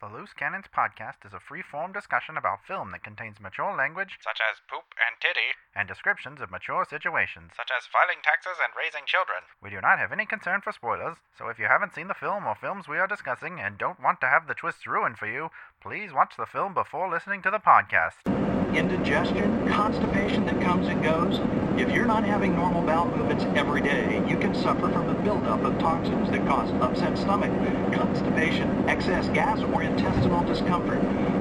The Loose Cannons podcast is a free form discussion about film that contains mature language, such as poop and titty, and descriptions of mature situations. such as filing taxes and raising children. We do not have any concern for spoilers, so if you haven't seen the film or films we are discussing and don't want to have the twists ruined for you, please watch the film before listening to the podcast. indigestion, constipation that comes and goes. If you're not having normal bowel movements every day, you can suffer from a buildup of toxins that cause upset stomach, constipation, excess gas, or intestinal discomfort.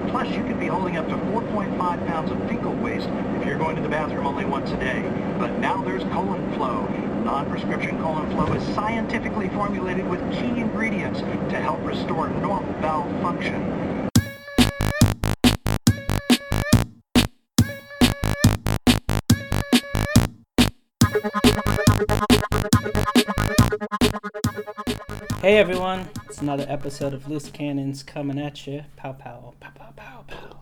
Plus, you could be holding up to 4.5 pounds of fecal waste if you're going to the bathroom only once a day. But now there's colon flow. Non-prescription colon flow is scientifically formulated with key ingredients to help restore normal bowel function. Hey everyone, it's another episode of Loose Cannons coming at you. Pow pow, pow pow pow pow.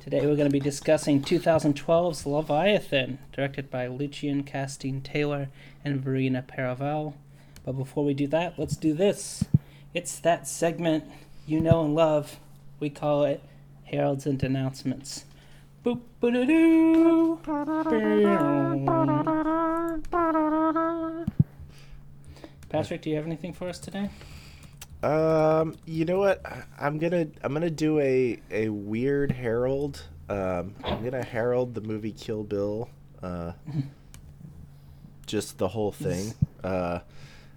Today we're going to be discussing 2012's Leviathan, directed by Lucien Castaing-Taylor and Verena Paravel. But before we do that, let's do this. It's that segment you know and love. We call it Heralds and Denouncements. Boop Patrick, do you have anything for us today? Um, you know what? I'm gonna I'm gonna do a a weird herald. Um, I'm gonna herald the movie Kill Bill. Uh, just the whole thing. Uh,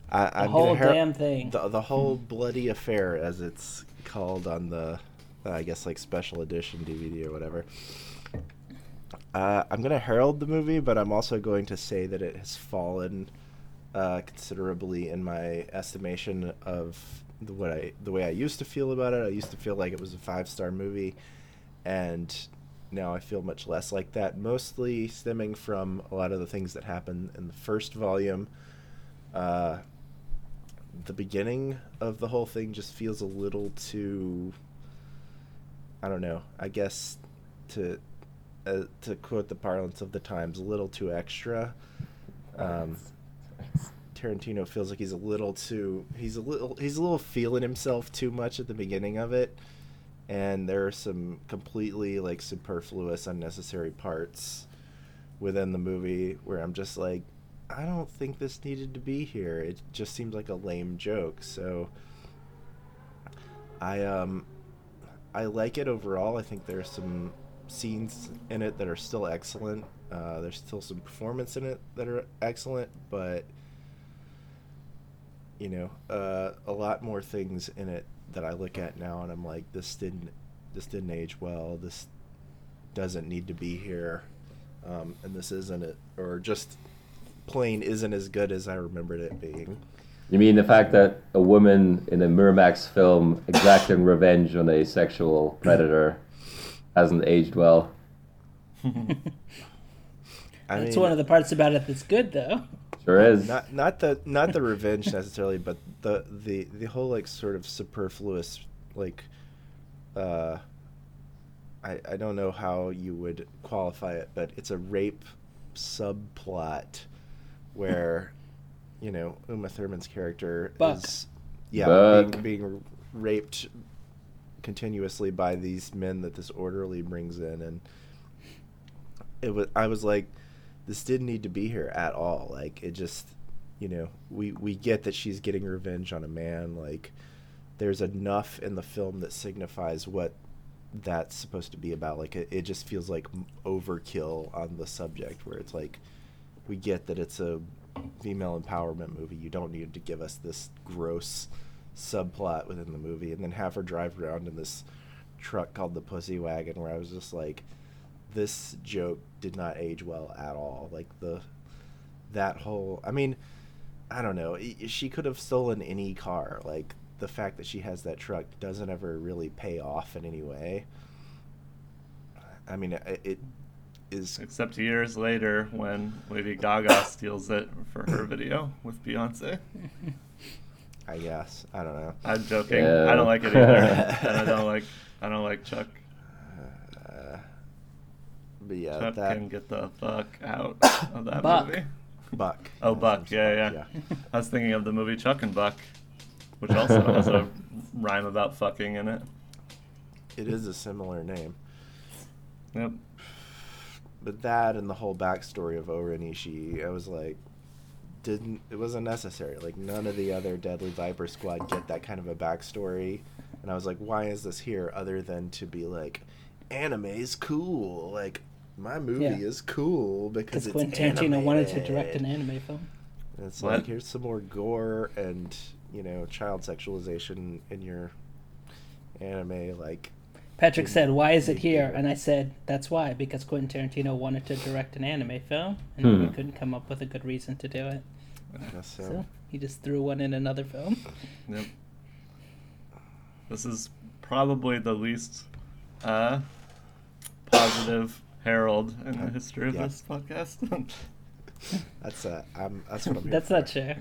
I, The I'm whole her- damn thing. The the whole bloody affair, as it's called on the, uh, I guess like special edition DVD or whatever. Uh, I'm gonna herald the movie, but I'm also going to say that it has fallen uh, considerably in my estimation of the, what I the way I used to feel about it. I used to feel like it was a five star movie, and now I feel much less like that. Mostly stemming from a lot of the things that happened in the first volume. Uh, the beginning of the whole thing just feels a little too. I don't know. I guess to uh, to quote the parlance of the times, a little too extra. Um, Tarantino feels like he's a little too he's a little he's a little feeling himself too much at the beginning of it and there are some completely like superfluous unnecessary parts within the movie where I'm just like I don't think this needed to be here. It just seems like a lame joke. So I um I like it overall. I think there's some scenes in it that are still excellent. Uh, there's still some performance in it that are excellent, but you know, uh, a lot more things in it that I look at now and I'm like, this didn't, this didn't age well. This doesn't need to be here, um, and this isn't it, or just plain isn't as good as I remembered it being. You mean the fact that a woman in a Miramax film exacting revenge on a sexual predator hasn't aged well? I That's mean, one of the parts about it that's good, though. Sure is. not not the not the revenge necessarily, but the the the whole like sort of superfluous like uh I I don't know how you would qualify it, but it's a rape subplot where you know Uma Thurman's character Buck. is yeah Buck. being, being raped continuously by these men that this orderly brings in and it was I was like this didn't need to be here at all like it just you know we we get that she's getting revenge on a man like there's enough in the film that signifies what that's supposed to be about like it, it just feels like overkill on the subject where it's like we get that it's a female empowerment movie you don't need to give us this gross subplot within the movie and then have her drive around in this truck called the pussy wagon where i was just like this joke did not age well at all. Like the that whole i mean i don't know. She could have stolen any car. Like the fact that she has that truck doesn't ever really pay off in any way. I mean it, it is Except years later when Lady Gaga steals it for her video with Beyonce. i guess i don't know I'm joking. Yeah. I don't like it either. and I don't like I don't like Chuck. uh, but yeah Chuck that can get the fuck out of that Buck. movie. buck Oh, His Buck. name's Yeah, yeah, I was thinking of the movie Chuck and Buck, which also has a rhyme about fucking in it. it is a similar name. Yep. But that and the whole backstory of O-Ren Ishii, I was like, didn't it wasn't necessary. Like none of the other Deadly Viper Squad get that kind of a backstory, and I was like, why is this here other than to be like, anime's cool. Like my movie Yeah. is cool because Because it's Quentin Tarantino wanted to direct an anime film. And It's What? like here's some more gore and you know child sexualization in your anime. Like Patrick said, "Why is it here?" And I said, "That's why, because Quentin Tarantino wanted to direct an anime film, and Hmm. we couldn't come up with a good reason to do it. I guess so. So he just threw one in another film." Yep. This is probably the least uh, positive herald in the history of Yeah. this podcast. That's uh, I'm that's what I'm. Here That's for. not true.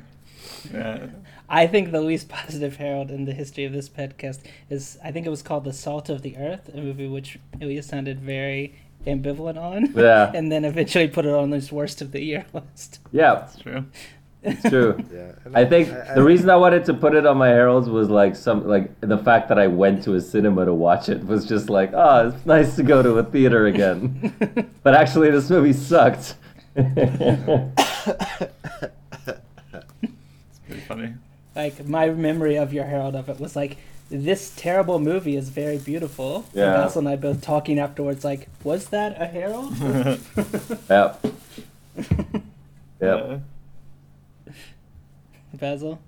Yeah. I think the least positive herald in the history of this podcast is I think it was called The Salt of the Earth, a movie which Ilya sounded very ambivalent on. Yeah. and then eventually put it on this worst of the year list. Yeah, It's true. it's true. Yeah, and I think I- the reason I wanted to put it on my heralds was like some like the fact that I went to a cinema to watch it was just like, oh, it's nice to go to a theater again. but actually, this movie sucked. It's pretty funny. like my memory of your herald of it was like this terrible movie is very beautiful. And Yeah. Basil and I both talking afterwards like, was that a herald? yep. Yep. Uh, Basil?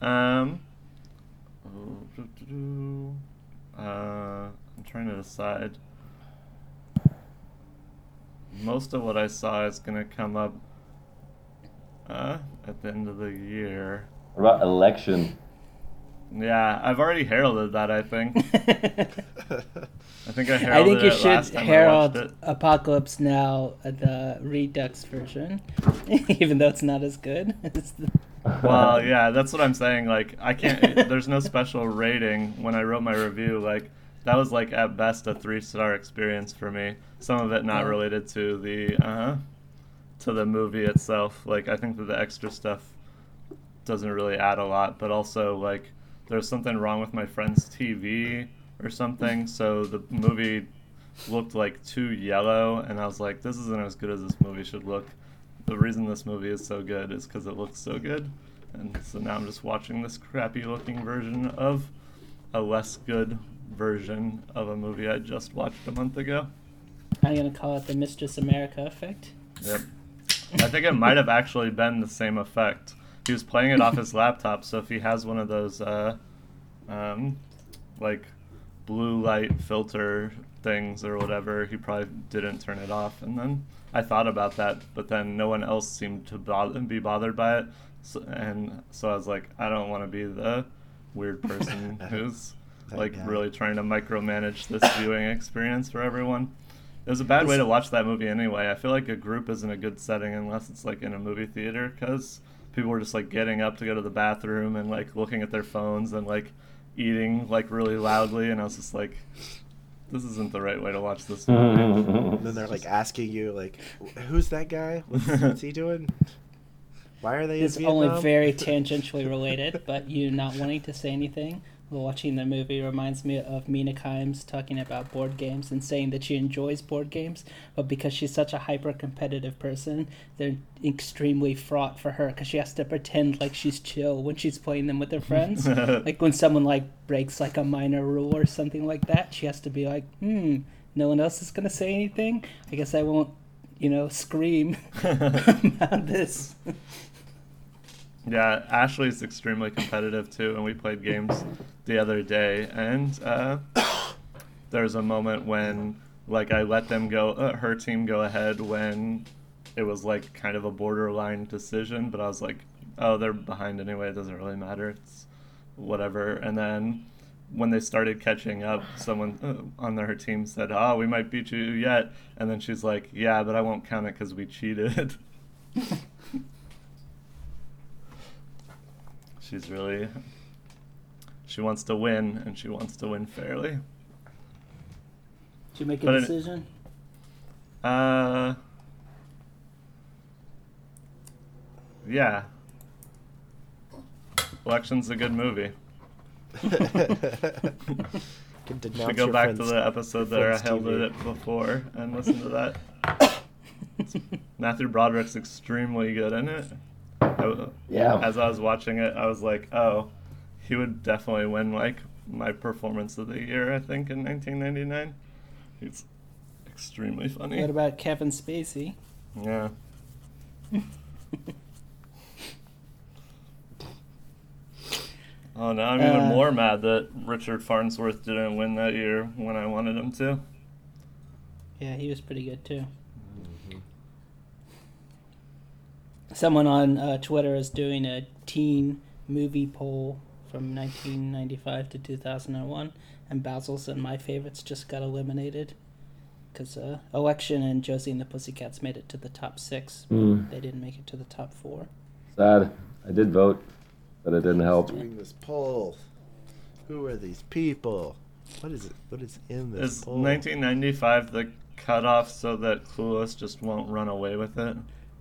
Um. Uh, I'm trying to decide. Most of what I saw is gonna come up uh, at the end of the year. What about election? Yeah, I've already heralded that. I think. I think I I think you it should last time I herald. Apocalypse Now, uh, the Redux version, even though it's not as good. It's the- Well, yeah, that's what I'm saying. Like, I can't. there's no special rating when I wrote my review. Like, that was like at best a three star experience for me. Some of it not Oh. related to the uh huh to the movie itself. Like, I think that the extra stuff doesn't really add a lot, but also like there's something wrong with my friend's TV or something. So the movie looked like too yellow, and I was like, this isn't as good as this movie should look. The reason this movie is so good is because it looks so good, and so now I'm just watching this crappy looking version of a less good version of a movie I just watched a month ago. I'm gonna call it the Mistress America effect. Yep. I think it might have actually been the same effect. He was playing it off his laptop, so if he has one of those, uh, um, like blue light filter things or whatever, he probably didn't turn it off. And then I thought about that, but then no one else seemed to bother, be bothered by it, so, and so I was like, I don't want to be the weird person who's like guy. really trying to micromanage this viewing experience for everyone. It was a bad way to watch that movie anyway. I feel like a group isn't a good setting unless it's like in a movie theater because people were just like getting up to go to the bathroom and like looking at their phones and like eating like really loudly, and I was just like, this isn't the right way to watch this movie. And then they're like asking you, like, "Who's that guy? What's, what's he doing? Why are they It's in only very tangentially related, but you not wanting to say anything while watching the movie reminds me of Mina Kimes talking about board games and saying that she enjoys board games, but because she's such a hyper competitive person, they're extremely fraught for her because she has to pretend like she's chill when she's playing them with her friends. like when someone like breaks like a minor rule or something like that, she has to be like, hmm, no one else is gonna say anything. I guess I won't, you know, scream about this. Yeah, Ashley's extremely competitive too, and we played games the other day, and uh, there was a moment when like I let them go, uh, her team go ahead when it was like kind of a borderline decision, but I was like, oh, they're behind anyway. It doesn't really matter. It's whatever. And then when they started catching up, someone uh, on their team said, "Oh, we might beat you yet," and then she's like, "Yeah, but I won't count it because we cheated." She's really. She wants to win, and she wants to win fairly. Did you make a But it- decision? Uh. Yeah. Election's a good movie. can denounce Should go your back to the episode that I held TV. it before and listen to that. Matthew Broderick's extremely good in it. I- Yeah. As I was watching it, I was like, oh, he would definitely win like my performance of the year. I think in 1999. He's extremely funny. What about Kevin Spacey? Yeah. Oh, now I'm even Uh, more mad that Richard Farnsworth didn't win that year when I wanted him to. Yeah, he was pretty good too. Someone on uh, Twitter is doing a teen movie poll from 1995 to 2001, and Basil's and my favorites just got eliminated because uh, Election and Josie and the Pussycats made it to the top six. Hmm. They didn't make it to the top four. Sad. I did vote, but it didn't help. Doing this poll. Who are these people? What is it? What is in this Is poll? 1995 the cutoff so that Clueless just won't run away with it?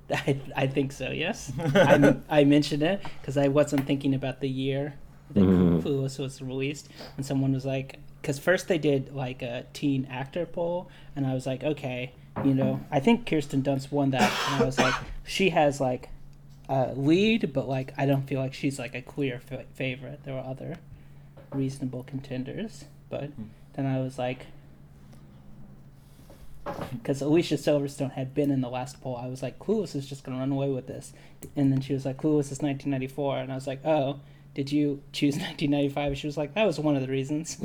I, I think so. Yes, I, I mentioned it because I wasn't thinking about the year that Mhm. Clueless was released, and someone was like, because first they did like a teen actor poll, and I was like, okay, you know, I think Kirsten Dunst won that, and I was like, she has like a lead, but like I don't feel like she's like a clear fa- favorite. There were other reasonable contenders, but then I was like. Because Alicia Silverstone had been in the last poll, I was like, Clueless is just gonna run away with this, and then she was like, Clueless is 1994, and I was like, oh, did you choose 1995? She was like, that was one of the reasons.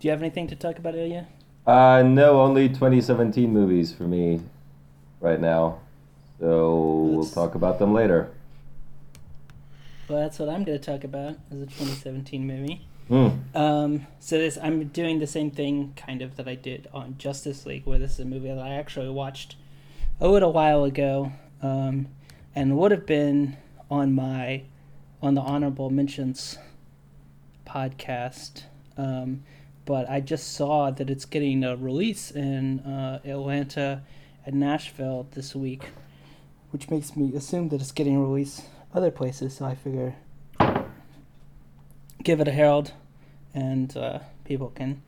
Do you have anything to talk about, Ilya? Uh, no, only 2017 movies for me right now. So we'll talk about them later. Well, that's what I'm going to talk about as a 2017 movie. Hmm. Um, so this, I'm doing the same thing kind of that I did on Justice League, where this is a movie that I actually watched a little while ago, um, and would have been on my on the honorable mentions podcast. Um, but I just saw that it's getting a release in uh, Atlanta and Nashville this week, which makes me assume that it's getting released other places. So I figure give it a herald, and uh, people can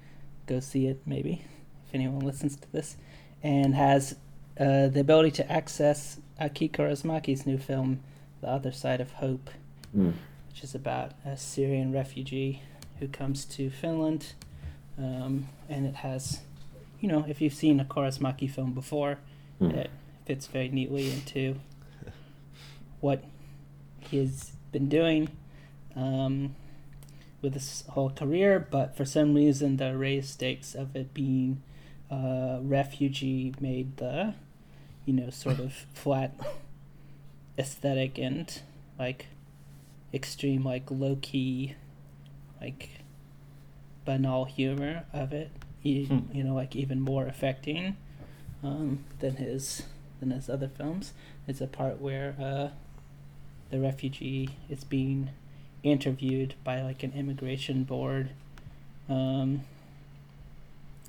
go see it maybe if anyone listens to this, and has uh, the ability to access Aki Kaurismäki's new film, The Other Side of Hope, Hmm. which is about a Syrian refugee who comes to Finland, um, and it has, you know, if you've seen a Kaurismäki film before, Hmm. it fits very neatly into what he's been doing um, with his whole career, but for some reason the raised stakes of it being uh, refugee made the, you know, sort of flat aesthetic and like extreme, like low key, like banal humor of it, you, Hmm. you know, like even more affecting um, than his than his other films. It's a part where uh, the refugee is being interviewed by like an immigration board um,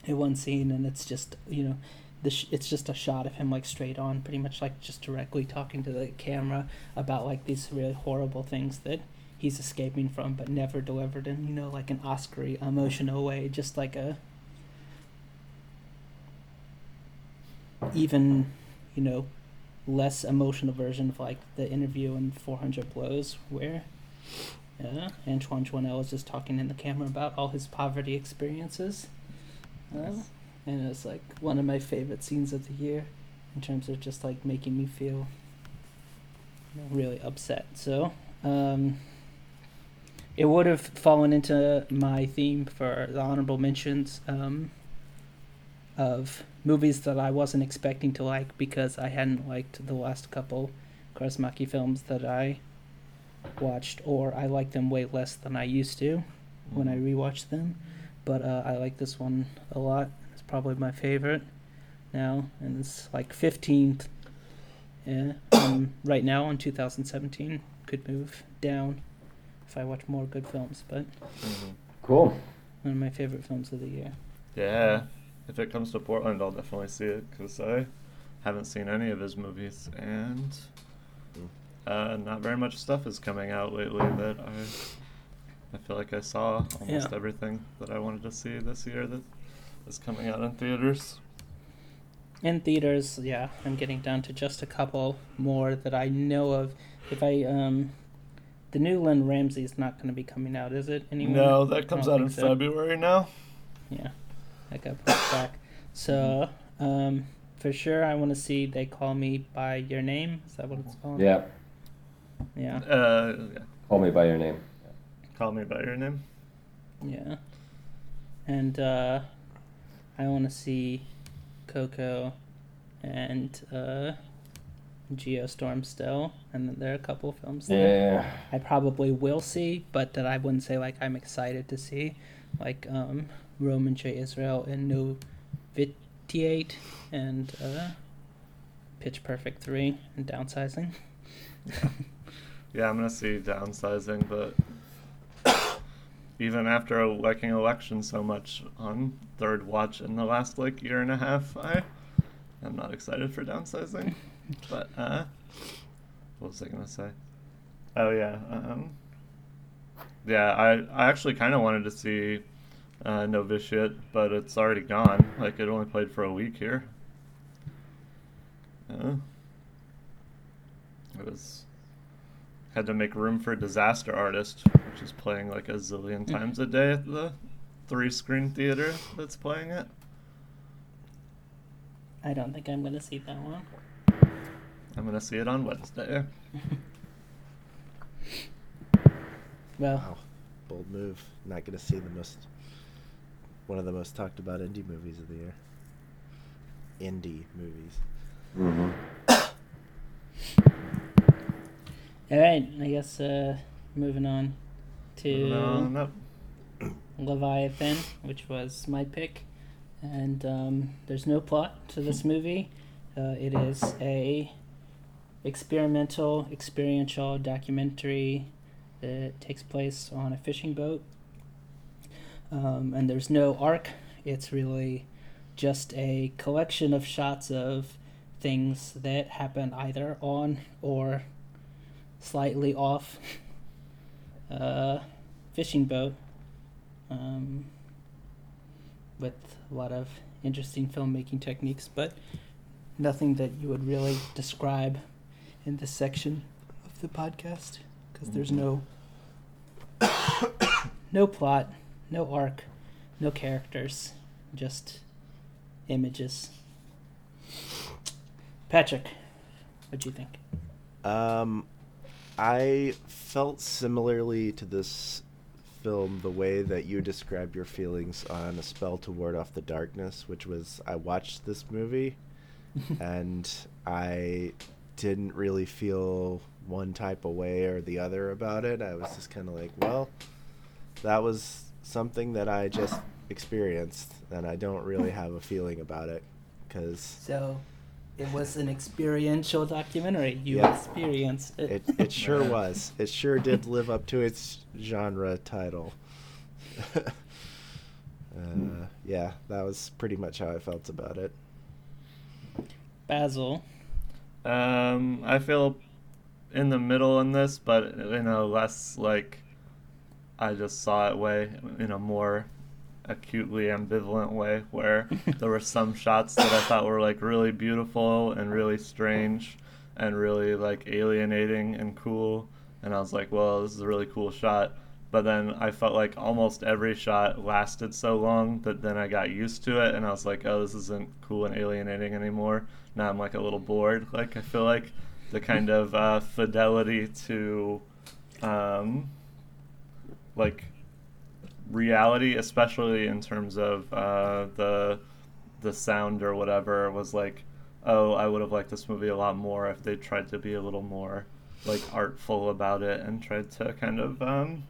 in one scene, and it's just you know. The sh- it's just a shot of him like straight on, pretty much like just directly talking to the camera about like these really horrible things that he's escaping from, but never delivered in you know like an Oscar emotional way, just like a even you know less emotional version of like the interview in 400 blows where uh, antoine Doinel is just talking in the camera about all his poverty experiences. Uh, and it's like one of my favorite scenes of the year in terms of just like making me feel you know, really upset. So um, it would have fallen into my theme for the honorable mentions um, of movies that I wasn't expecting to like because I hadn't liked the last couple Kaurismäki films that I watched, or I like them way less than I used to when I rewatched them. But uh, I like this one a lot. It's probably my favorite now, and it's like 15th. Yeah, um, right now in 2017 could move down if I watch more good films, but Mhm. Cool. one of my favorite films of the year. Yeah, if it comes to Portland, I'll definitely see it because I haven't seen any of his movies, and uh, not very much stuff is coming out lately that I I feel like I saw almost Yeah. everything that I wanted to see this year that is coming out in theaters. In theaters, yeah, I'm getting down to just a couple more that I know of. If I um, the new Lynne Ramsay is not going to be coming out, is it anymore? No, that comes out in so. February now. Yeah, that got pushed back. So, um, for sure, I want to see They Call Me by Your Name. Is that what it's called? Yeah. Yeah. Uh. Call me by your name. Call me by your name. Yeah. And uh, I want to see Coco and uh, Geostorm still. And then there are a couple films there Yeah. I probably will see, but that I wouldn't say like I'm excited to see. Like um, Roman J. Israel and No Vitiate and uh, Pitch Perfect 3 and Downsizing. Yeah, I'm gonna see downsizing, but even after liking election so much on third watch in the last like year and a half, I am not excited for downsizing. But uh, what was I gonna say? Oh yeah, um, yeah. I I actually kind of wanted to see uh, Novitiate, but it's already gone. Like it only played for a week here. Uh, it was had to make room for Disaster Artist, which is playing like a zillion times a day at the three screen theater that's playing it. I don't think I'm going to see that one. I'm gonna see it on Wednesday. Well, Wow, bold move. Not gonna see the most one of the most talked about indie movies of the year. Indie movies. hmm all right. I guess uh, moving on to No, no. Leviathan, which was my pick, and um, there's no plot to this movie. Uh, it is a experimental, experiential documentary that takes place on a fishing boat, um, and there's no arc. It's really just a collection of shots of things that happen either on or slightly off uh, fishing boat um, with a lot of interesting filmmaking techniques, but nothing that you would really describe in this section of the podcast because there's no no plot, no arc, no characters, just images. Patrick, what do you think? Um, I felt similarly to this film the way that you described your feelings on A Spell to Ward Off the Darkness, which was I watched this movie and I didn't really feel one type of way or the other about it. I was just kind of like, well, that was something that I just experienced and I don't really have a feeling about it because So, it was an experiential documentary. You Yeah. experienced it. It it sure was. It sure did live up to its genre title. uh, yeah, that was pretty much how I felt about it. Basil. Um, I feel in the middle in this, but in a less like I just saw it way, in a more acutely ambivalent way, where there were some shots that I thought were like really beautiful and really strange and really like alienating and cool, and I was like, well, this is a really cool shot. But then I felt like almost every shot lasted so long that then I got used to it, and I was like, oh, this isn't cool and alienating anymore. Now I'm like a little bored. Like I feel like the kind of uh, fidelity to, um, like reality, especially in terms of uh, the the sound or whatever, was like, oh, I would have liked this movie a lot more if they tried to be a little more like artful about it and tried to kind of um,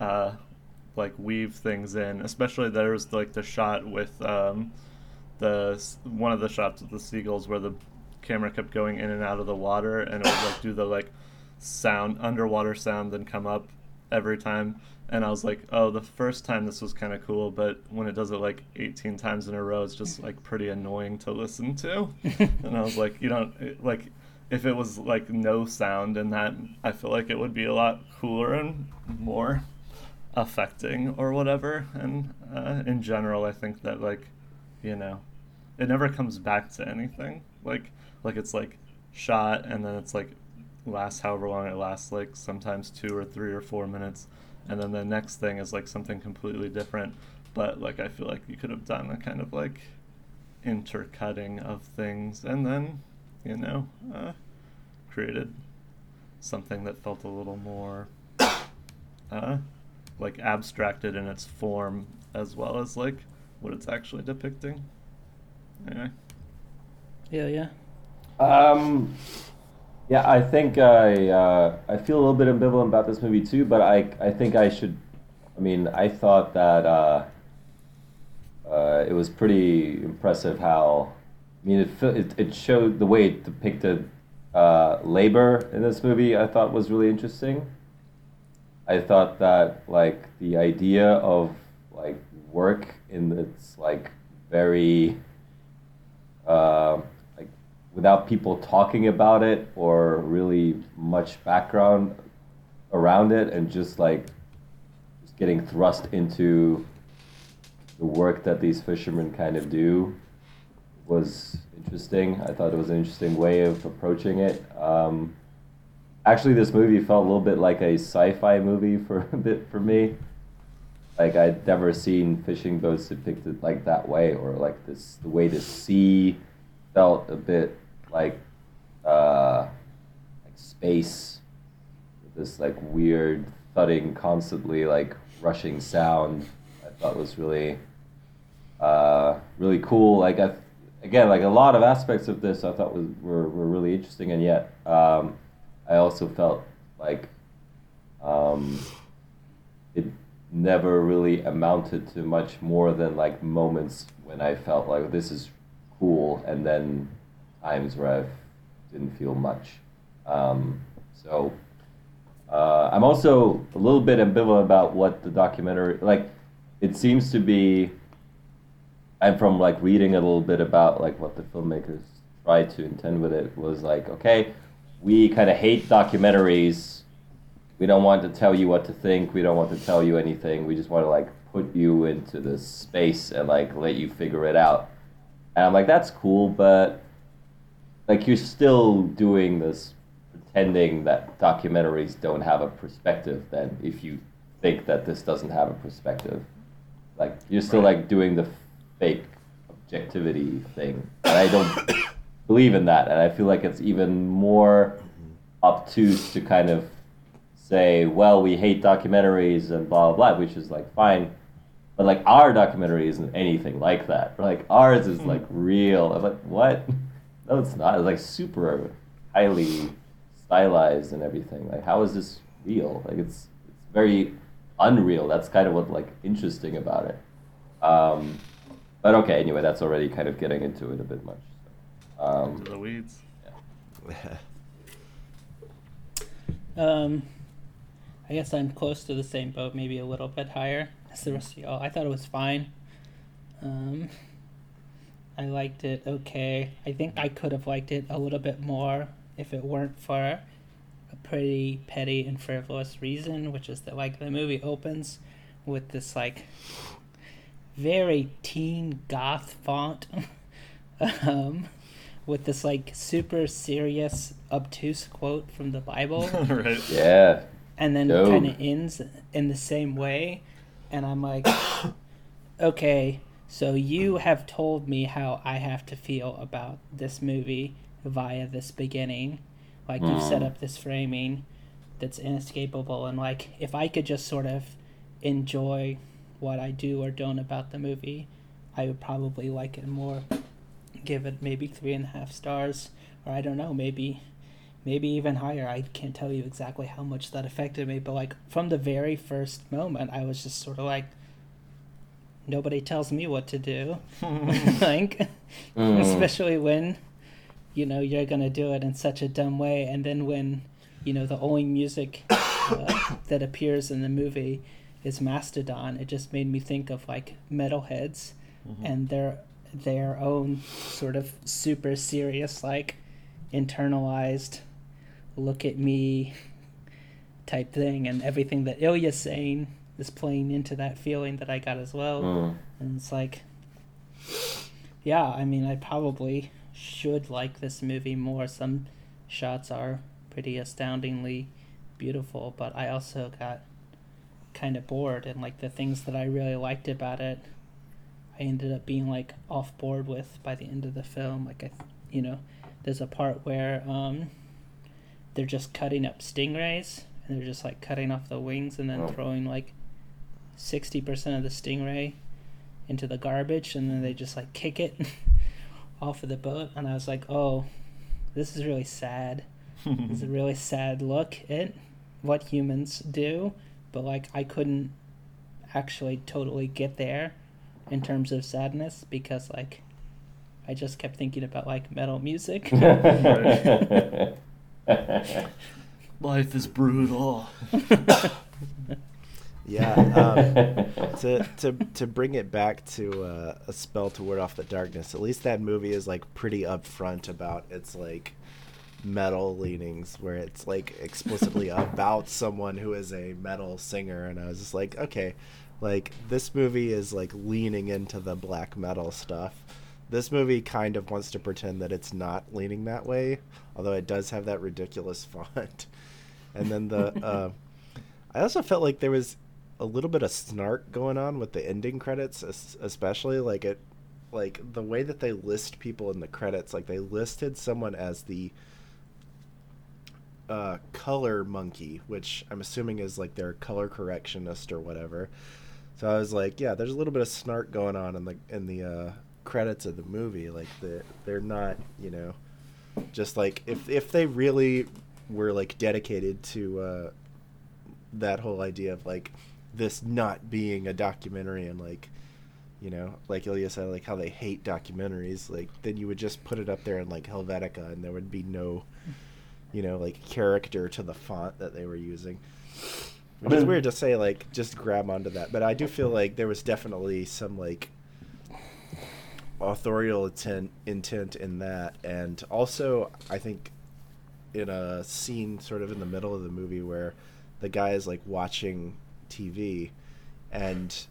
uh, like weave things in. Especially there's like the shot with um, the one of the shots with the seagulls where the camera kept going in and out of the water and it would like do the like sound underwater sound then come up every time and I was like, oh, the first time this was kind of cool, but when it does it like 18 times in a row, it's just like pretty annoying to listen to. and I was like, you don't like if it was like no sound in that, I feel like it would be a lot cooler and more affecting or whatever. And uh, in general, I think that like, you know, it never comes back to anything. Like like it's like shot and then it's like lasts however long it lasts, like sometimes two or three or four minutes, and then the next thing is like something completely different. But like I feel like you could have done a kind of like intercutting of things and then, you know, uh, created something that felt a little more uh, like abstracted in its form as well as like what it's actually depicting. Anyway. Yeah, yeah. Um, yeah, I think I uh, I feel a little bit ambivalent about this movie too, but I I think I should. I mean, I thought that uh, uh, it was pretty impressive how. I mean, it it, it showed the way it depicted uh, labor in this movie. I thought was really interesting. I thought that like the idea of like work in its like very uh, without people talking about it or really much background around it and just like just getting thrust into the work that these fishermen kind of do was interesting. I thought it was an interesting way of approaching it. Um, actually, this movie felt a little bit like a sci-fi movie for a bit for me. Like I'd never seen fishing boats depicted like that way, or like this the way the sea felt a bit like uh, like space, with this like weird thudding, constantly like rushing sound. I thought was really uh, really cool. Like I, again, like a lot of aspects of this I thought was were, were really interesting, and yet um, I also felt like um, it never really amounted to much more than like moments when I felt like this is cool, and then times where I didn't feel much. Um, so uh, I'm also a little bit ambivalent about what the documentary like. It seems to be. I'm from like reading a little bit about like what the filmmakers tried to intend with it was like okay, we kind of hate documentaries. We don't want to tell you what to think. We don't want to tell you anything. We just want to like put you into this space and like let you figure it out. And I'm like, that's cool, but like you're still doing this pretending that documentaries don't have a perspective then if you think that this doesn't have a perspective. Like you're still like doing the fake objectivity thing. And I don't believe in that. And I feel like it's even more obtuse to kind of say, well, we hate documentaries and blah, blah, blah, which is like fine. But like our documentary isn't anything like that. Like ours is hmm. like real. I'm like, what? No, it's not. It's like super highly stylized and everything. Like, how is this real? Like, it's it's very unreal. That's kind of what like interesting about it. Um, but okay, anyway, that's already kind of getting into it a bit much. So, um, Into the weeds. Yeah. Um, I guess I'm close to the same boat, maybe a little bit higher as the rest of y'all. I thought it was fine. Um, I liked it okay. I think I could have liked it a little bit more if it weren't for a pretty petty and frivolous reason, which is that like the movie opens with this like very teen goth font. um, with this like super serious obtuse quote from the Bible right. yeah, and then Dope. kind of ends in the same way and i'm like okay so you have told me how i have to feel about this movie via this beginning. Like you've set mm. up this framing that's inescapable and like if i could just sort of enjoy what i do or don't about the movie i would probably like it more. Give it maybe three and a half stars or i don't know maybe maybe even higher. I can't tell you exactly how much that affected me, but like from the very first moment, I was just sort of like, nobody tells me what to do. like, Mm. especially when, you know, you're gonna do it in such a dumb way, and then when, you know, the only music uh, that appears in the movie is Mastodon, it just made me think of like metalheads and their their own sort of super serious like internalized look at me type thing and everything that Ilya's saying is playing into that feeling that I got as well. Mm. And it's like, yeah, I mean, I probably should like this movie more. Some shots are pretty astoundingly beautiful, but I also got kind of bored, and like the things that I really liked about it, I ended up being like off board with by the end of the film. Like I, you know, there's a part where um, they're just cutting up stingrays, and they're just like cutting off the wings and then Oh. throwing like sixty percent of the stingray into the garbage, and then they just like kick it off of the boat. And I was like, oh, this is really sad. It's a really sad look at what humans do, but like I couldn't actually totally get there in terms of sadness because like I just kept thinking about like metal music. Life is brutal. Yeah. Um, to to to bring it back to uh, a spell to ward off the darkness. At least that movie is like pretty upfront about its like metal leanings, where it's like explicitly about someone who is a metal singer, and I was just like, okay, like this movie is like leaning into the black metal stuff. This movie kind of wants to pretend that it's not leaning that way, although it does have that ridiculous font. And then the uh, I also felt like there was a little bit of snark going on with the ending credits, especially like it, like the way that they list people in the credits. Like they listed someone as the uh, color monkey, which I'm assuming is like their color correctionist or whatever. So I was like, yeah, there's a little bit of snark going on in the in the uh, credits of the movie. Like the they're not, you know, just like if if they really were like dedicated to uh, that whole idea of like this not being a documentary and like you know like Ilya said like how they hate documentaries like then you would just put it up there in like Helvetica and there would be no you know like character to the font that they were using. Which is weird to say like just grab onto that. But I do feel like there was definitely some like authorial intent intent in that. And also I think in a scene sort of in the middle of the movie where the guy is like watching TV and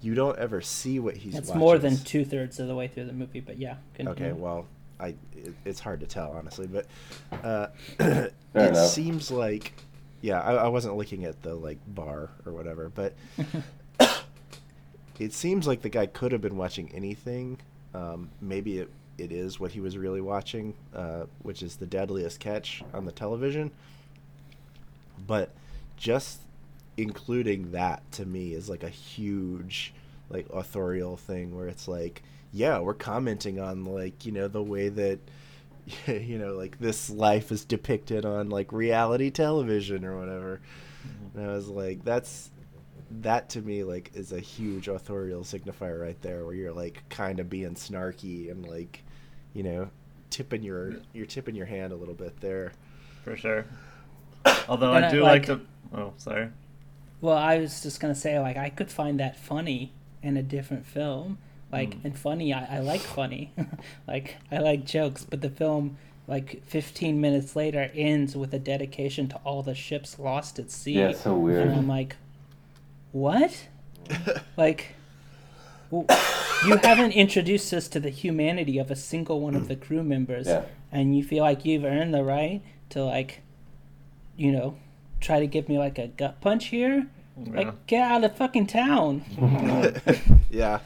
you don't ever see what he's it's watching. more than two thirds of the way through the movie, but yeah. Okay, well, I it, it's hard to tell honestly, but uh, it enough. seems like yeah, I, I wasn't looking at the like bar or whatever, but it seems like the guy could have been watching anything. Um, maybe it, it is what he was really watching, uh, which is the deadliest catch on the television. But just including that to me is like a huge like authorial thing where it's like yeah we're commenting on like you know the way that you know like this life is depicted on like reality television or whatever mm-hmm. and i was like that's that to me like is a huge authorial signifier right there where you're like kind of being snarky and like you know tipping your you're tipping your hand a little bit there For sure. Although And I I do like- like, the. Oh, sorry. Well, I was just gonna say like I could find that funny in a different film. Like Mm. and funny, I, I like funny. like I like jokes, but the film like 15 minutes later ends with a dedication to all the ships lost at sea. Yeah, it's so weird. And I'm like, what? like, w- you haven't introduced us to the humanity of a single one of the crew members, Yeah. and you feel like you've earned the right to like, you know, try to give me like a gut punch here. Yeah. Like, get out of the fucking town. yeah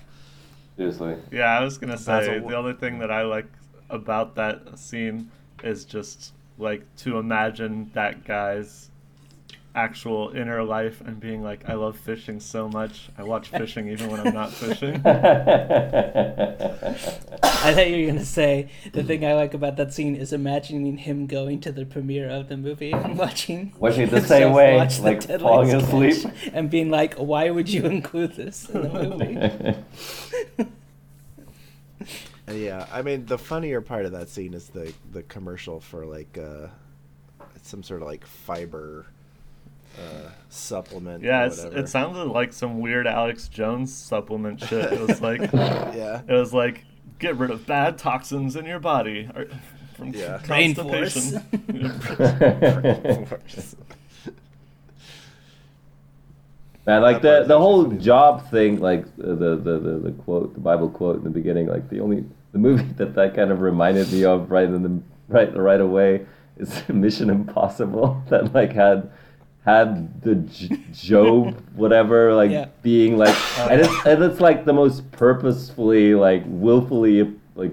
Seriously. Yeah, I was gonna say a- the other thing that I like about that scene is just like to imagine that guy's actual inner life and being like, I love fishing so much. I watch fishing even when I'm not fishing. I thought you were gonna say the thing I like about that scene is imagining him going to the premiere of the movie and watching Watching it the same way, watch the like Deadliest falling Catch asleep. and being like, "Why would you include this in the movie?" Uh, Yeah, I mean the funnier part of that scene is the the commercial for like uh some sort of like fiber uh supplement. yeah, or it's, it sounded like some weird Alex Jones supplement shit. It was like, yeah. it was like, get rid of bad toxins in your body or, from Yeah. Brain constipation. Of course. Man, like That the the whole job thing, like the, the the the quote, the Bible quote in the beginning, like the only the movie that that kind of reminded me of right in the right right away is Mission Impossible that like had had the J- Job whatever like Yeah. being like and it's and it's like the most purposefully like willfully like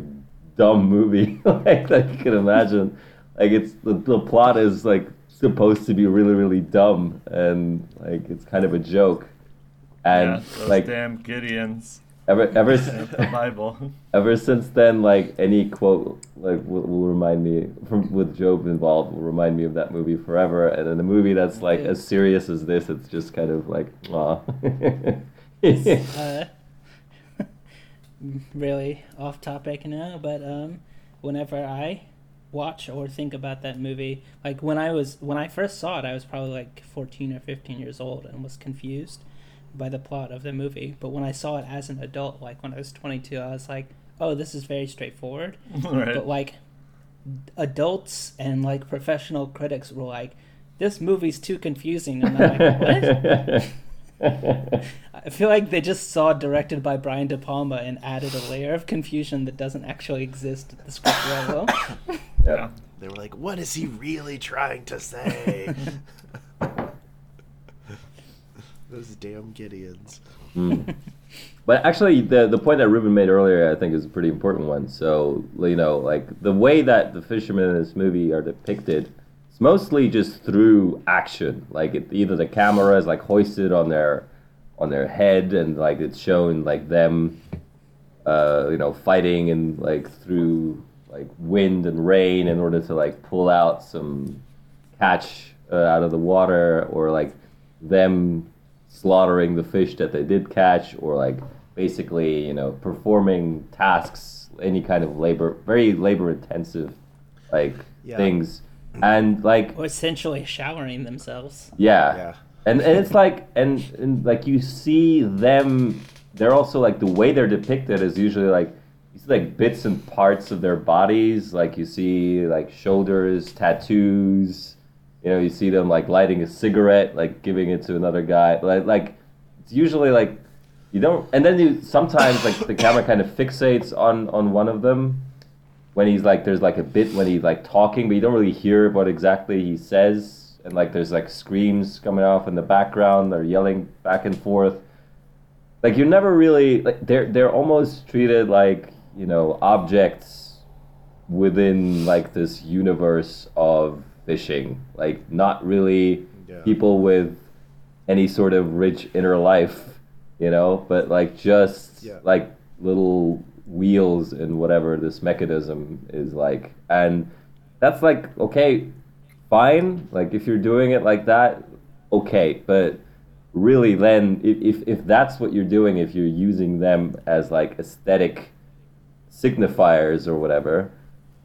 dumb movie like that you can imagine like it's the, the plot is like supposed to be really really dumb and like it's kind of a joke and yeah, those like damn Gideons. Ever ever of the Bible. ever since then like any quote like will, will remind me from with job involved will remind me of that movie forever and in a movie that's like as serious as this it's just kind of like aw. uh, really off topic now, but um, whenever I watch or think about that movie, like when I was when I first saw it, I was probably like fourteen or fifteen years old and was confused by the plot of the movie. But when I saw it as an adult, like when I was twenty two, I was like, oh, this is very straightforward. right. But like adults and like professional critics were like, this movie's too confusing, and I'm like, what? I feel like they just saw directed by Brian De Palma and added a layer of confusion that doesn't actually exist at the script level. yeah. They were like, "What is he really trying to say?" Those damn Gideons. Mm. But actually, the the point that Ruben made earlier, I think, is a pretty important one. So you know, like the way that the fishermen in this movie are depicted, it's mostly just through action. Like it, either the camera is like hoisted on their on their head, and like it's shown like them, uh, you know, fighting and like through like wind and rain in order to like pull out some catch uh, out of the water, or like them slaughtering the fish that they did catch, or like basically, you know, performing tasks, any kind of labor, very labor intensive, like Yeah. things, and like or essentially showering themselves. yeah. Yeah. And and it's like and, and like you see them they're also like the way they're depicted is usually like you see like bits and parts of their bodies, like you see like shoulders, tattoos, you know, you see them like lighting a cigarette, like giving it to another guy. Like like it's usually like you don't and then you sometimes like the camera kind of fixates on on one of them when he's like there's like a bit when he's like talking but you don't really hear what exactly he says and like there's like screams coming off in the background they're yelling back and forth like you're never really like they're they're almost treated like you know objects within like this universe of fishing like not really Yeah. people with any sort of rich inner life you know but like just Yeah. like little wheels and whatever this mechanism is like and that's like okay fine like if you're doing it like that okay but really then if, if, if that's what you're doing if you're using them as like aesthetic signifiers or whatever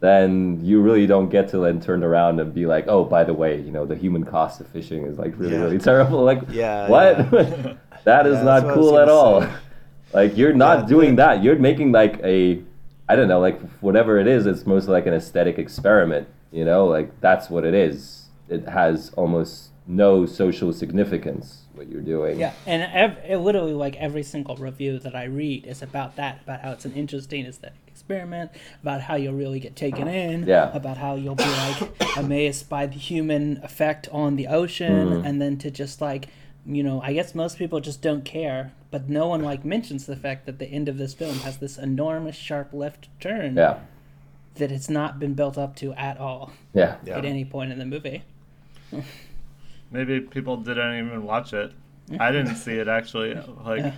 then you really don't get to then turn around and be like oh by the way you know the human cost of fishing is like really Yeah. really terrible. Like Yeah, what? Yeah. that is Yeah, not that's what I was cool at all. Say. like you're not Yeah, doing the- that. You're making like a i don't know like whatever it is it's mostly like an aesthetic experiment you know? Like that's what it is. It has almost no social significance what you're doing. Yeah, and ev- it literally like every single review that I read is about that, about how it's an interesting aesthetic experiment, about how you'll really get taken in, Yeah. about how you'll be like amazed by the human effect on the ocean, Mm. and then to just like, you know, I guess most people just don't care, but no one like mentions the fact that the end of this film has this enormous sharp left turn yeah that it's not been built up to at all yeah Yeah. at any point in the movie. Maybe people didn't even watch it. I didn't see it actually. Like, Yeah.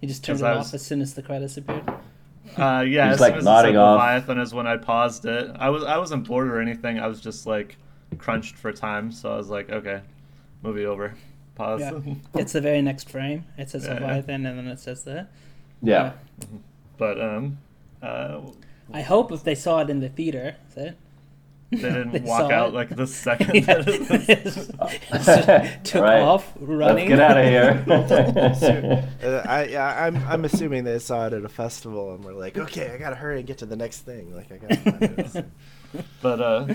You just turned it I off was- as soon as the credits appeared. Uh, yeah, Just, as like, soon as it nodding said off. Leviathan is when I paused it. I was I wasn't bored or anything. I was just like crunched for time, so I was like, okay, movie over. Pause. Yeah, it's the very next frame. It says Yeah, yeah. Leviathan, and then it says that. yeah but um, uh, I hope if they saw it in the theater, that they didn't They walk out it. like the second. yeah, that it was- took Right. off let's running. get out of here Uh, I, yeah, I'm, I'm assuming they saw it at a festival and were like, okay, I gotta hurry and get to the next thing. Like, I gotta find this. but uh,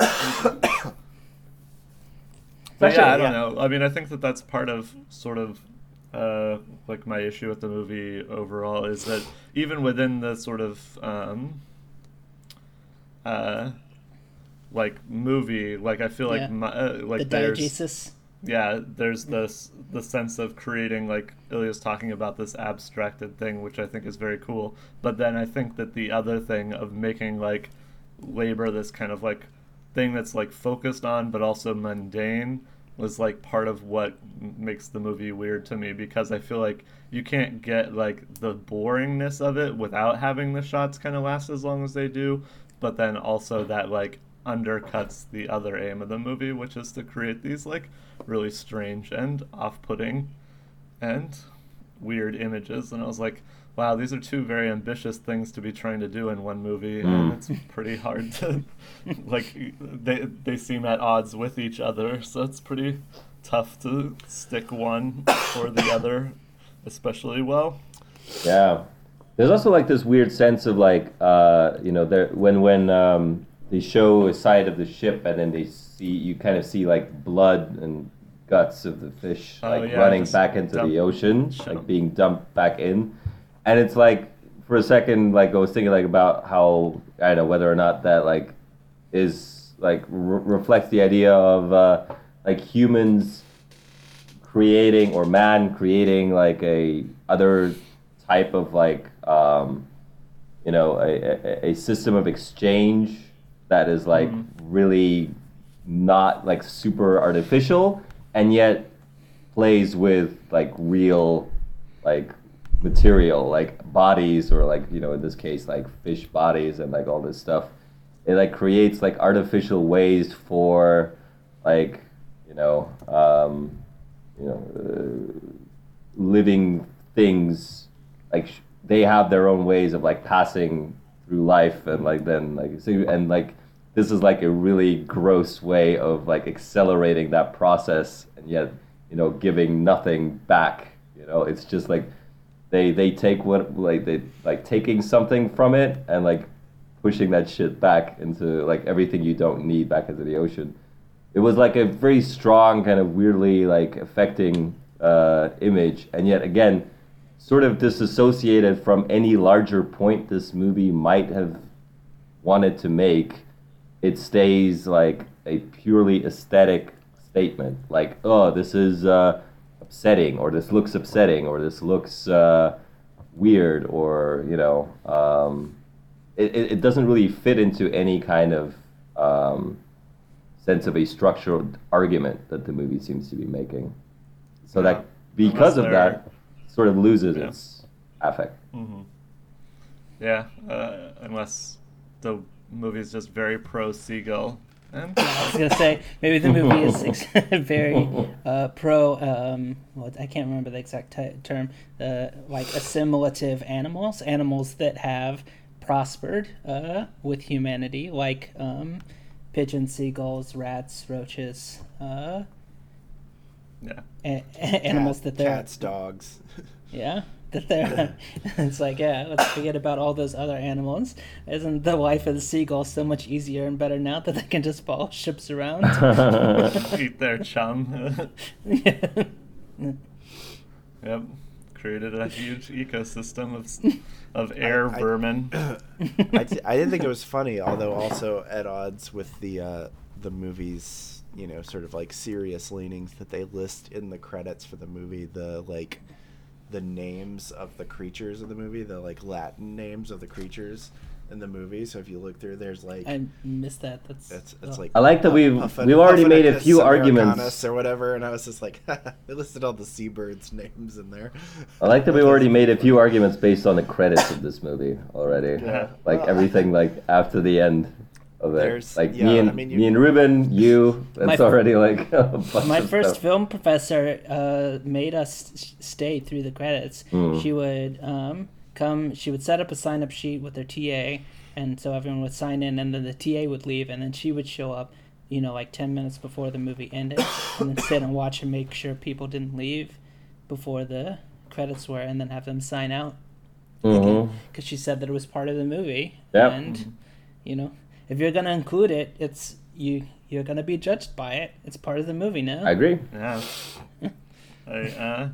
Actually, but yeah, I don't yeah. know. I mean, I think that that's part of sort of uh, like my issue with the movie overall is that even within the sort of um, uh, like movie, like I feel like Yeah. my, uh, like the there's diegesis. yeah, there's this the sense of creating like Ilya's talking about this abstracted thing, which I think is very cool. But then I think that the other thing of making like labor this kind of like thing that's like focused on but also mundane was like part of what makes the movie weird to me because I feel like you can't get like the boringness of it without having the shots kind of last as long as they do, but then also that like undercuts the other aim of the movie, which is to create these like really strange and off-putting and weird images. And I was like, wow, these are two very ambitious things to be trying to do in one movie, and Mm. it's pretty hard to like they they seem at odds with each other, so it's pretty tough to stick one or the other especially well. Yeah. There's also like this weird sense of like uh, you know there when when um, they show a side of the ship and then they see you kind of see like blood and guts of the fish Oh, like yeah, running back into dump- the ocean, like being dumped back in, and it's like for a second like I was thinking like about how I don't know whether or not that like is like re- reflects the idea of uh, like humans creating or man creating like a other type of like um, you know a, a, a system of exchange that is like really not like super artificial and yet plays with like real like material like bodies or like you know in this case like fish bodies and like all this stuff. It like creates like artificial ways for like you know um, you know uh, living things like sh- they have their own ways of like passing through life and like then like so, and like this is like a really gross way of like accelerating that process and yet you know giving nothing back you know? It's just like they they take what like they like taking something from it and like pushing that shit back into like everything you don't need back into the ocean. It was like a very strong kind of weirdly like affecting uh, image. And yet again sort of disassociated from any larger point this movie might have wanted to make it stays like a purely aesthetic statement like oh this is uh, upsetting or this looks upsetting or this looks uh, weird or you know um, it, it doesn't really fit into any kind of um, sense of a structured argument that the movie seems to be making. So Yeah. that because of that, sort of loses Yeah. its affect. hmm Yeah, uh, unless the movie is just very pro seagull. And I was gonna say maybe the movie is ex- very uh, pro. Um, what I can't remember the exact t- term. Uh, like assimilative animals, animals that have prospered uh, with humanity, like um, pigeons, seagulls, rats, roaches, uh, yeah, a- a- animals that they're cats, dogs. yeah. That they're, it's like yeah. Let's forget about all those other animals. Isn't the life of the seagull so much easier and better now that they can just follow ships around? eat their chum. yeah. yep, created a huge ecosystem of of air vermin. I- vermin. I, t- I didn't think it was funny, although also at odds with the uh, the movie's you know sort of like serious leanings that they list in the credits for the movie. The like the names of the creatures of the movie, the like Latin names of the creatures in the movie. So if you look through, there's like I missed that. That's it's it's oh. like I like that we've- Puffin- we've already made a few arguments. or whatever, and I was just like, they listed all the seabirds' names in there. I like that we already made a few arguments based on the credits of this movie already. Yeah. Like Well, everything like after the end of it. There's- like yeah, me and I mean, you- me and Ruben, you. It's My- already like a bunch My of first stuff. film professor uh, made us stay through the credits. Mm. She would um, come. She would set up a sign up sheet with her TA, and so everyone would sign in, and then the TA would leave, and then she would show up. You know, like ten minutes before the movie ended, and then sit and watch and make sure people didn't leave before the credits were, and then have them sign out Mhm. because she said that it was part of the movie. Yep. And you know, if you're gonna include it, it's you. You're gonna be judged by it. It's part of the movie now. I agree. Yeah, I uh,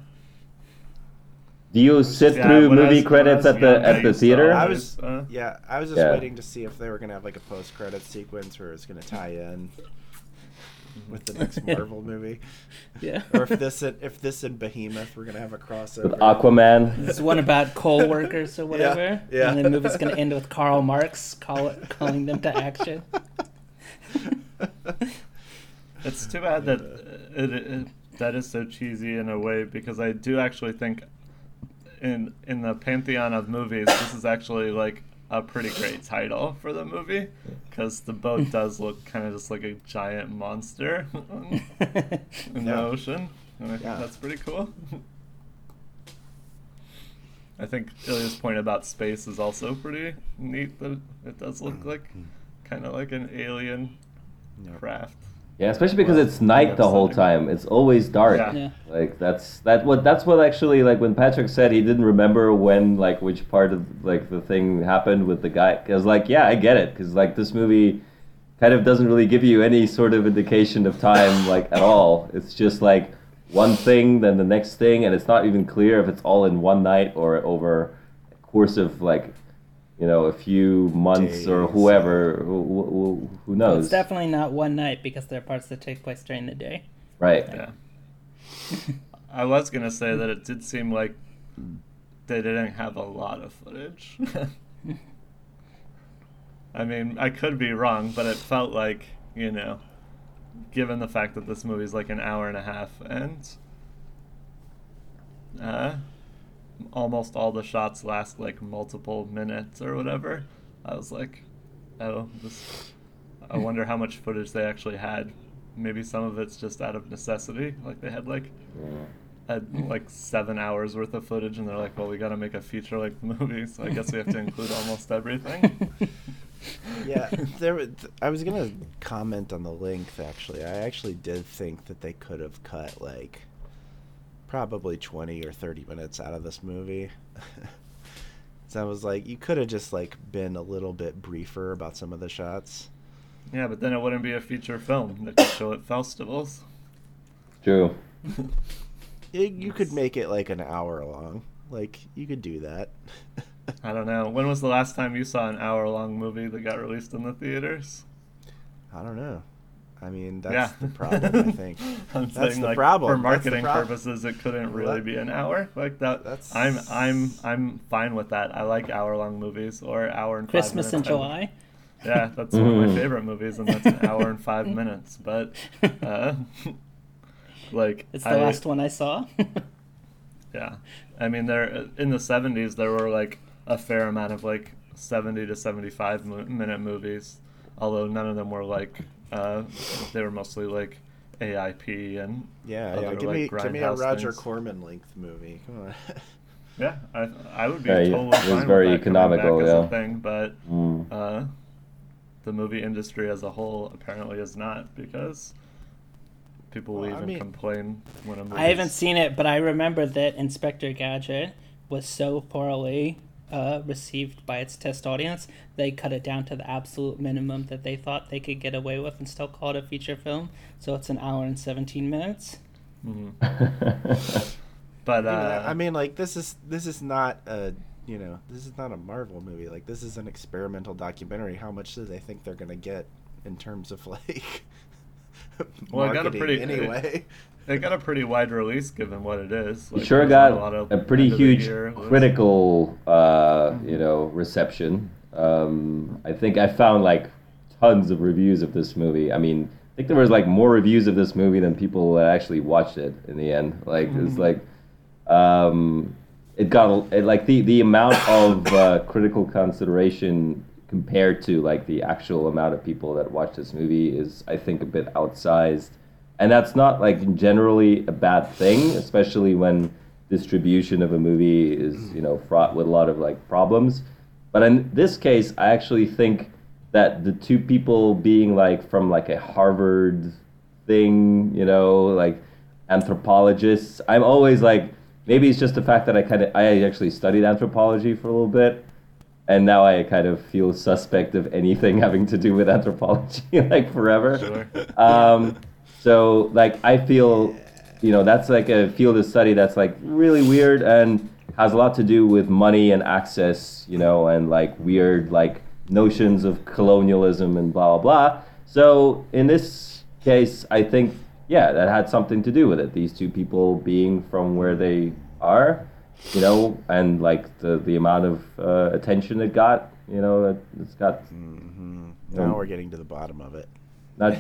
Do you sit Yeah, through movie was- credits was at the young, at I the used to theater? I was uh, yeah, I was just Yeah. waiting to see if they were gonna have like a post credit sequence where it's gonna tie in with the next Marvel movie, Yeah. or if this and, if this and Behemoth we're gonna have a crossover. With Aquaman. It's one about coal workers or whatever. yeah. And the movie's going to end with Karl Marx call calling them to action. It's too bad that uh, it, it, that is so cheesy in a way because I do actually think in in the pantheon of movies this is actually like a pretty great title for the movie because the boat does look kind of just like a giant monster in the ocean and I think Yeah. that's pretty cool. I think Ilya's point about space is also pretty neat that it does look like mm-hmm. kind of like an alien Yep. craft. Yeah, especially because it's night the whole time. It's always dark. Yeah. Yeah. Like that's that what that's what actually like when Patrick said he didn't remember when like which part of like the thing happened with the guy cuz like yeah, I get it cuz like this movie kind of doesn't really give you any sort of indication of time like at all. It's just like one thing then the next thing and it's not even clear if it's all in one night or over a course of like you know a few months or whoever who, who, who knows. It's definitely not one night because there are parts that take place during the day. right. Yeah. I was gonna say that it did seem like they didn't have a lot of footage. I mean, I could be wrong, but it felt like, you know, given the fact that this movie's like an hour and a half and uh, almost all the shots last like multiple minutes or whatever, I was like, oh, this. I wonder how much footage they actually had. Maybe some of it's just out of necessity. Like they had like had like seven hours worth of footage, and they're like, "Well, we got to make a feature length movie, so I guess we have to include almost everything." yeah, there. wa- I was gonna comment on the length. Actually, I actually did think that they could have cut like probably twenty or thirty minutes out of this movie. so I was like, you could have just like been a little bit briefer about some of the shots. yeah, but then it wouldn't be a feature film that could show at festivals. True. You, you could make it like an hour long. Like you could do that. I don't know. When was the last time you saw an hour-long movie that got released in the theaters? I don't know. I mean, that's yeah, the problem. I think I'm That's saying the like problem. for marketing prob- purposes, it couldn't really that- be an hour like that. That's- I'm I'm I'm fine with that. I like hour-long movies or hour and five Christmas in minutes. I- July. Yeah, that's one of my Mhm. favorite movies, and that's an hour and five minutes. But uh, like It's the I- last one I saw. Yeah, I mean, there in the '70s there were like a fair amount of like 70 to 75 minute movies, although none of them were like uh, they were mostly like AIP and Yeah, other, yeah. Give like, me give me a Roger things. Corman length movie. Come on. Yeah, I I would be Yeah, yeah, totally it was fine very with that coming economical, back as yeah. a thing, but Mm. uh, the movie industry as a whole apparently is not because people Well, leave I and mean- complain when a movie. I haven't seen it, but I remember that Inspector Gadget was so poorly uh, received by its test audience, they cut it down to the absolute minimum that they thought they could get away with and still call it a feature film. So it's an hour and 17 minutes. Mhm. But You know, uh, I mean, like this is this is not a you know this is not a Marvel movie. Like this is an experimental documentary. How much do they think they're gonna get in terms of like Well, it got a pretty- anyway? it got a pretty wide release given what it is. Like, sure there's got not lot of a pretty end of the huge critical, uh, you know, reception. Um, I think I found like tons of reviews of this movie. I mean, I think there was like more reviews of this movie than people that actually watched it in the end. Like it's like, um, it got a- it, like the the amount of uh, critical consideration compared to like the actual amount of people that watch this movie is I think a bit outsized. And that's not like generally a bad thing especially when distribution of a movie is you know fraught with a lot of like problems. But in this case i actually think that the two people being like from like a harvard thing you know like anthropologists i'm always like maybe it's just the fact that i kind of i actually studied anthropology for a little bit and now I kind of feel suspect of anything having to do with anthropology, like forever. Sure. Um, so, like, I feel, you know, that's like a field of study that's like really weird, and has a lot to do with money and access, you know, and like weird like notions of colonialism and blah blah blah. So in this case, I think yeah, that had something to do with it. These two people being from where they are, you know, and like the the amount of uh, attention it got, you know, that it's got. Now Um, we're getting to the bottom of it. Not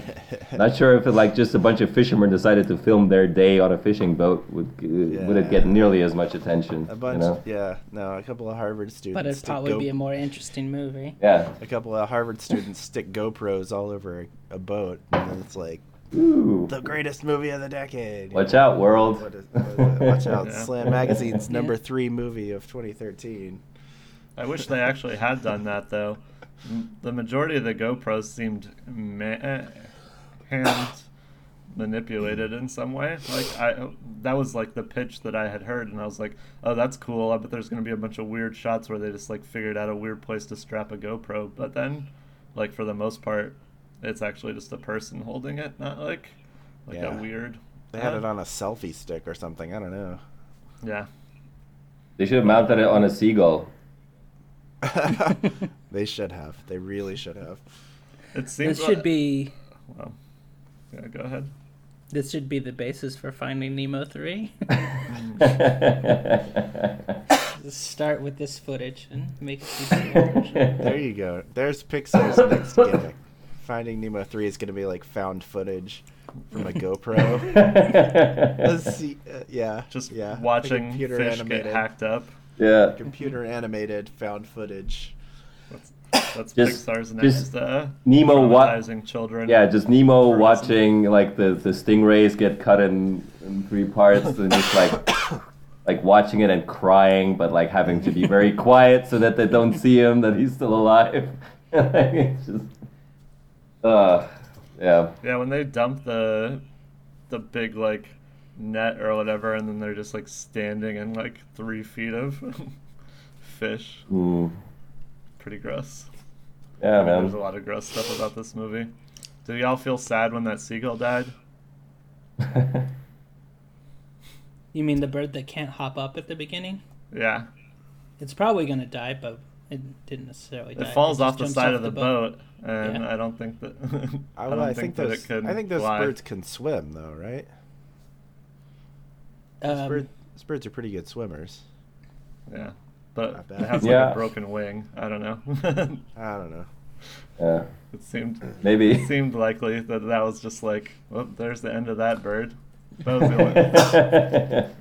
not sure if it, like just a bunch of fishermen decided to film their day on a fishing boat would uh, would it get nearly as much attention? A bunch, you know? yeah, no, a couple of Harvard students. But it'd probably Go- be a more interesting movie. Yeah. a couple of Harvard students stick GoPros all over a, a boat, and then it's like Ooh. the greatest movie of the decade. Watch out, world. What is, what is? Watch out! Yeah. Slant Magazine's number three movie of 2013. I wish they actually had done that though. The majority of the GoPros seemed ma- eh, hand manipulated in some way. Like I, that was like the pitch that I had heard, and I was like, "Oh, that's cool." I bet there's gonna be a bunch of weird shots where they just like figured out a weird place to strap a GoPro. But then, like for the most part, it's actually just a person holding it, not like like Yeah. a weird. They had uh, it on a selfie stick or something. I don't know. Yeah. They should have mounted it on a seagull. they should have. They really should have. It seems. This should li- be Well, yeah. Go ahead. this should be the basis for Finding Nemo three. Start with this footage and make it. There you go. There's Pixar's next gimmick. Finding Nemo 3 is going to be like found footage from a GoPro. Let's see. Uh, yeah. Just yeah. the watching computer fish animated, get hacked up. yeah. Computer animated found footage. That's, that's Just- Pixar's just next uh, Nemo wa- traumatizing children. Yeah, just Nemo For watching like the, the stingrays get cut in, in three parts and just like like watching it and crying, but like having to be very quiet so that they don't see him that he's still alive. like, it's just, uh, yeah. Yeah, when they dump the the big like net or whatever, and then they're just like standing in like three feet of fish. Mm. Pretty gross. Yeah, man. There's a lot of gross stuff about this movie. Did y'all feel sad when that seagull died? You mean the bird that can't hop up at the beginning? Yeah, It's probably gonna die, but it didn't necessarily die. it falls just off the side off of the, boat, and Yeah. I don't think that. I, I don't I think, think, that those. it could. I think those fly. birds can swim, though, right? Those, Um, bird, those birds are pretty good swimmers. Yeah, but it has like Yeah. a broken wing. I don't know. I don't know. yeah. it seemed Maybe. it seemed likely that that was just like, well, there's the end of that bird. That was the only.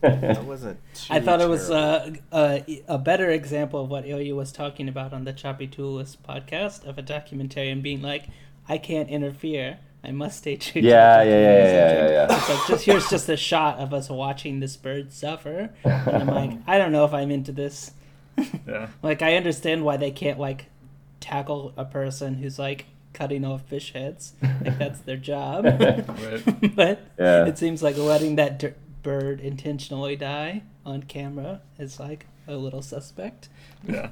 That wasn't. Too I thought it was terrible. uh, a, a better example of what Ilya was talking about on the Choppy Tools podcast of a documentarian being like, I can't interfere. I must stay true. to Yeah, yeah, yeah, yeah, yeah, yeah. It's like just here's just a shot of us watching this bird suffer, and I'm like, I don't know if I'm into this. yeah. Like I understand why they can't like tackle a person who's like cutting off fish heads. Like that's their job. Right. but Yeah. it seems like letting that d- bird intentionally die on camera is like a little suspect. Yeah.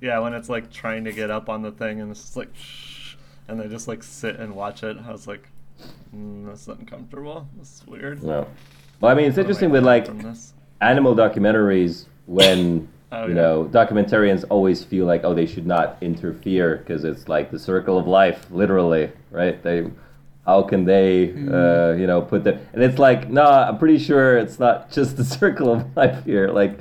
Yeah, when it's like trying to get up on the thing and it's just like, shh, and they just like sit and watch it. I was like, mm, that's uncomfortable. That's weird. No. Well, I mean, it's What interesting with like animal documentaries when Oh, you yeah. know documentarians always feel like oh they should not interfere because it's like the circle of life literally right they how can they Mm-hmm. uh, you know put the and it's like no i'm pretty sure it's not just the circle of life here like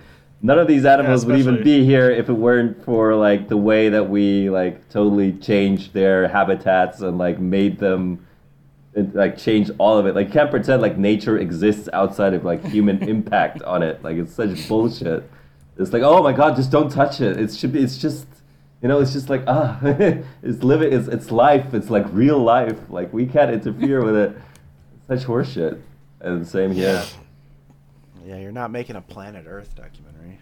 none of these animals would even be here if it weren't for like the way that we like totally changed their habitats and like made them it, like change all of it. Like can't pretend like nature exists outside of like human impact on it. Like it's such bullshit. It's like oh my god, just don't touch it. It should be. It's just you know. It's just like ah, it's living. It's it's life. It's like real life. Like we can't interfere with it. It's such horseshit. And same here. Yeah, you're not making a Planet Earth documentary.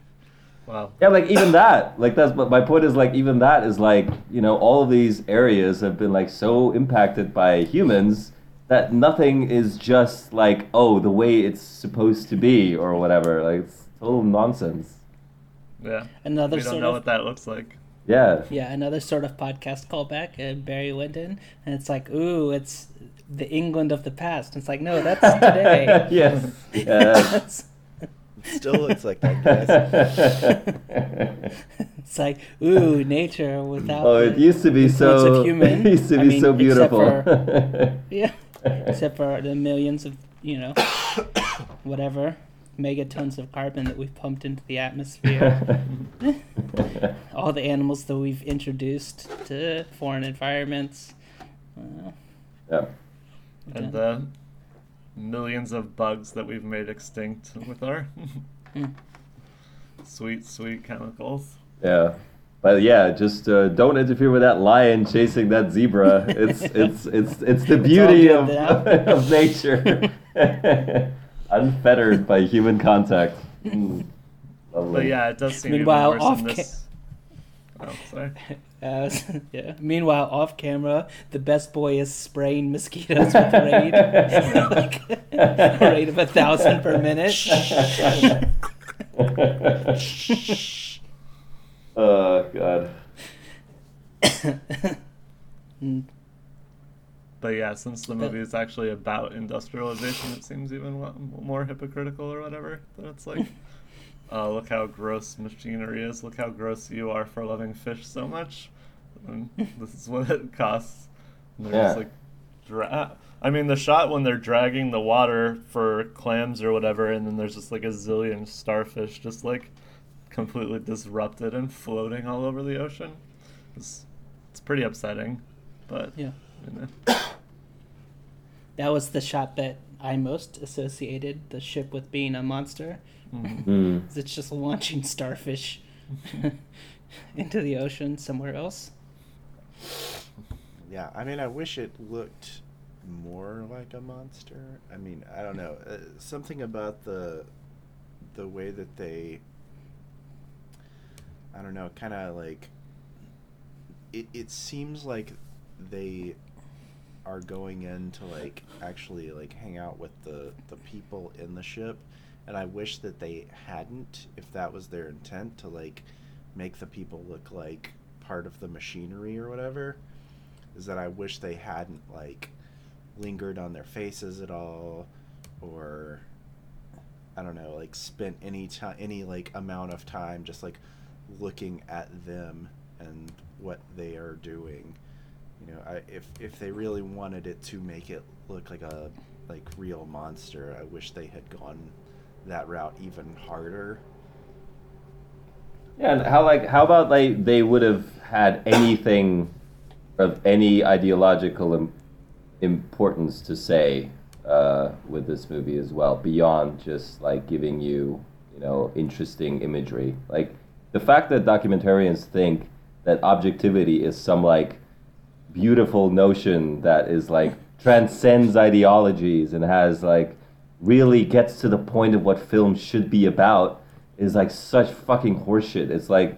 Wow. Yeah, like even that, like that's but my point is like even that is like you know all of these areas have been like so impacted by humans that nothing is just like oh the way it's supposed to be or whatever. Like it's total nonsense. Yeah. Another we don't sort know of what that looks like. Yeah. yeah, another sort of podcast callback, uh, Barry went in, and it's like, ooh, it's the England of the past. It's like, no, that's today. yes. Yeah. That's- still looks like that, guys. It's like, ooh, nature without. oh, it used to be so. Of human. It used to I be mean, so except beautiful. for- yeah, except for the millions of you know, whatever megatons of carbon that we've pumped into the atmosphere. All the animals that we've introduced to foreign environments. Uh, yeah. and the millions of bugs that we've made extinct with our Mm. sweet, sweet chemicals. Yeah. But yeah, just uh, don't interfere with that lion chasing that zebra. It's it's it's it's the beauty all of, of nature, unfettered by human contact. Mm. But yeah, it does seem Meanwhile, even off worse ca- this. Oh, sorry. Uh, yeah. Meanwhile, off camera, the best boy is spraying mosquitoes with raid, like a rate of a thousand per minute. oh god. But yeah, since the movie is actually about industrialization, it seems even more hypocritical or whatever. That it's like, oh, look how gross machinery is. Look how gross you are for loving fish so much. And this is what it costs. And they're just like, dra- I mean, the shot when they're dragging the water for clams or whatever, and then there's just like a zillion starfish just like completely disrupted and floating all over the ocean. It's, it's pretty upsetting, but Yeah. You know. That was the shot that I most associated the ship with being a monster. Mm. 'Cause It's just launching starfish into the ocean somewhere else. Yeah, I mean, I wish it looked more like a monster. I mean, I don't know, uh, something about the the way that they, I don't know, kind of like. It it seems like they are going in to like actually like hang out with the the people in the ship, and I wish that they hadn't, if that was their intent, to like make the people look like part of the machinery or whatever is that I wish they hadn't like lingered on their faces at all or I don't know like spent any time any like amount of time just like looking at them and what they are doing you know I, if if they really wanted it to make it look like a like real monster I wish they had gone that route even harder Yeah, and how like how about like they would have had anything of any ideological Im- importance to say uh, with this movie as well, beyond just like giving you you know interesting imagery. Like the fact that documentarians think that objectivity is some like beautiful notion that is like transcends ideologies and has like really gets to the point of what film should be about is like such fucking horseshit. It's like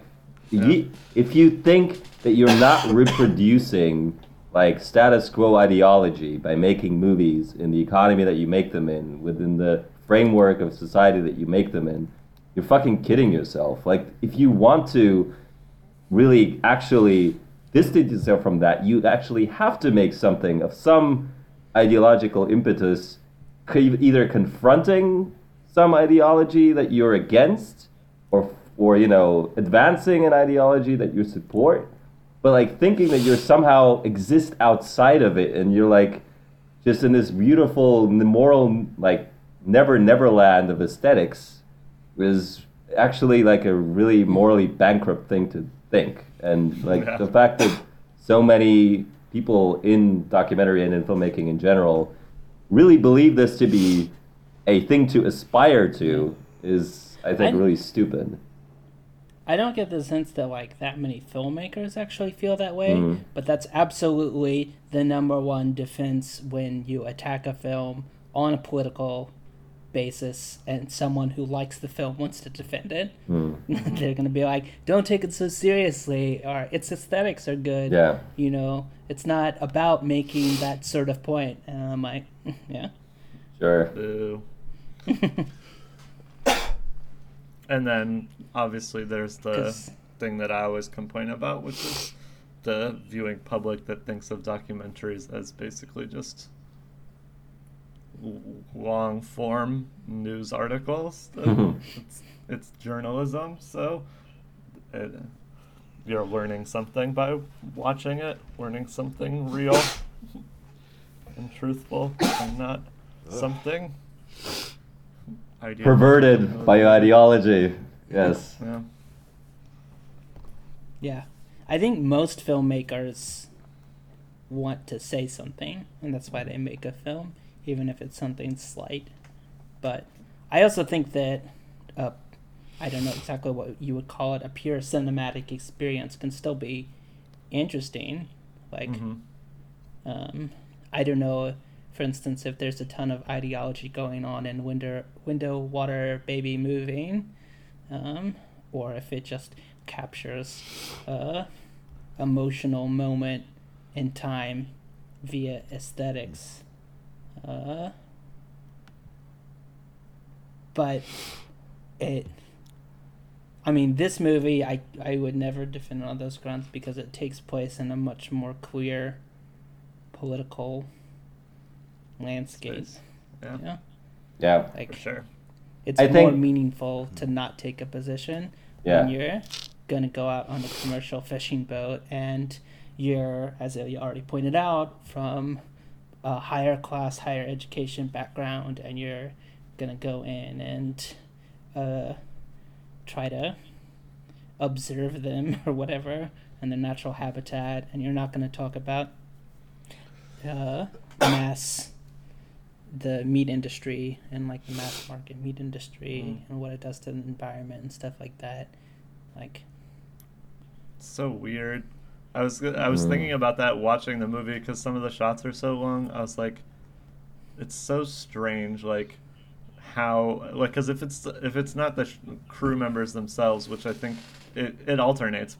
ye- if you think that you're not reproducing like status quo ideology by making movies in the economy that you make them in within the framework of society that you make them in, you're fucking kidding yourself. Like if you want to really actually distance yourself from that, you actually have to make something of some ideological impetus, either confronting some ideology that you're against, or or you know advancing an ideology that you support, but like thinking that you're somehow exist outside of it, and you're like just in this beautiful moral like never never land of aesthetics is actually like a really morally bankrupt thing to think and like Yeah. the fact that so many people in documentary and in filmmaking in general really believe this to be a thing to aspire to is i think I- really stupid I don't get the sense that like that many filmmakers actually feel that way, Mhm. but that's absolutely the number one defense when you attack a film on a political basis and someone who likes the film wants to defend it. Hmm. They're going to be like, "Don't take it so seriously," or "Its aesthetics are good." yeah You know, it's not about making that sort of point. And I'm like, yeah. sure and then obviously there's the 'Cause- thing that I always complain about, which is the viewing public that thinks of documentaries as basically just long form news articles. it's, it's journalism, so it, you're learning something by watching it, learning something real and truthful, and not something ideal- Perverted by ideology. Yes. Yeah. Yeah. I think most filmmakers want to say something, and that's why they make a film, even if it's something slight. But I also think that uh, I don't know exactly what you would call it, a pure cinematic experience can still be interesting. Like, Mhm. um, I don't know, for instance, if there's a ton of ideology going on in Window, window Water Baby moving, um, or if it just captures a emotional moment in time via aesthetics. Uh, but it I mean, this movie, I, I would never defend it on those grounds because it takes place in a much more queer political landscape. Space. Yeah, Yeah, Yeah. like for sure. it's I more think- meaningful to not take a position Yeah. when you're gonna go out on a commercial fishing boat and you're, as you already pointed out, from a higher class, higher education background, and you're gonna go in and uh, try to observe them or whatever in their natural habitat, and you're not gonna talk about uh, mass the meat industry and like the mass market meat industry Mhm. and what it does to the environment and stuff like that. Like, so weird. I was I was Mm. thinking about that watching the movie because some of the shots are so long. I was like, it's so strange, like how like because if it's if it's not the sh- crew members themselves, which I think it it alternates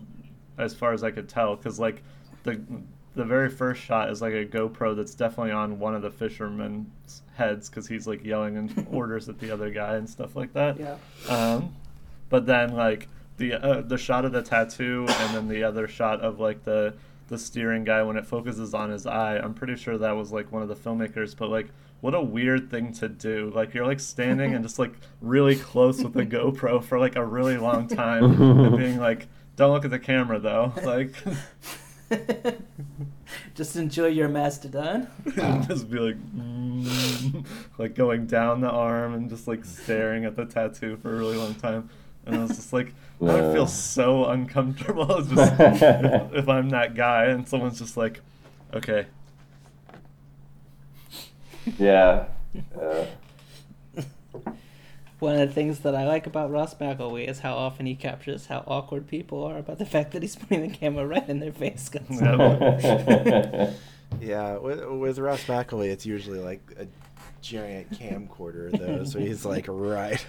as far as I could tell, because like the the very first shot is like a GoPro that's definitely on one of the fishermen's heads because he's like yelling and orders at the other guy and stuff like that. yeah, Um, but then like the uh, the shot of the tattoo and then the other shot of like the the steering guy when it focuses on his eye. I'm pretty sure that was like one of the filmmakers. But like, what a weird thing to do. Like you're like standing and just like really close with the GoPro for like a really long time and being like, don't look at the camera though. Like. just enjoy your mastodon. just be like, mm, like going down the arm and just like staring at the tattoo for a really long time. And I was just like, I would feel so uncomfortable just if, if I'm that guy and someone's just like, okay, Yeah. Uh, One of the things that I like about Ross McElwee is how often he captures how awkward people are about the fact that he's putting the camera right in their face. Yeah. Yeah, with, with Ross McElwee, it's usually like a giant camcorder, though, so he's like right.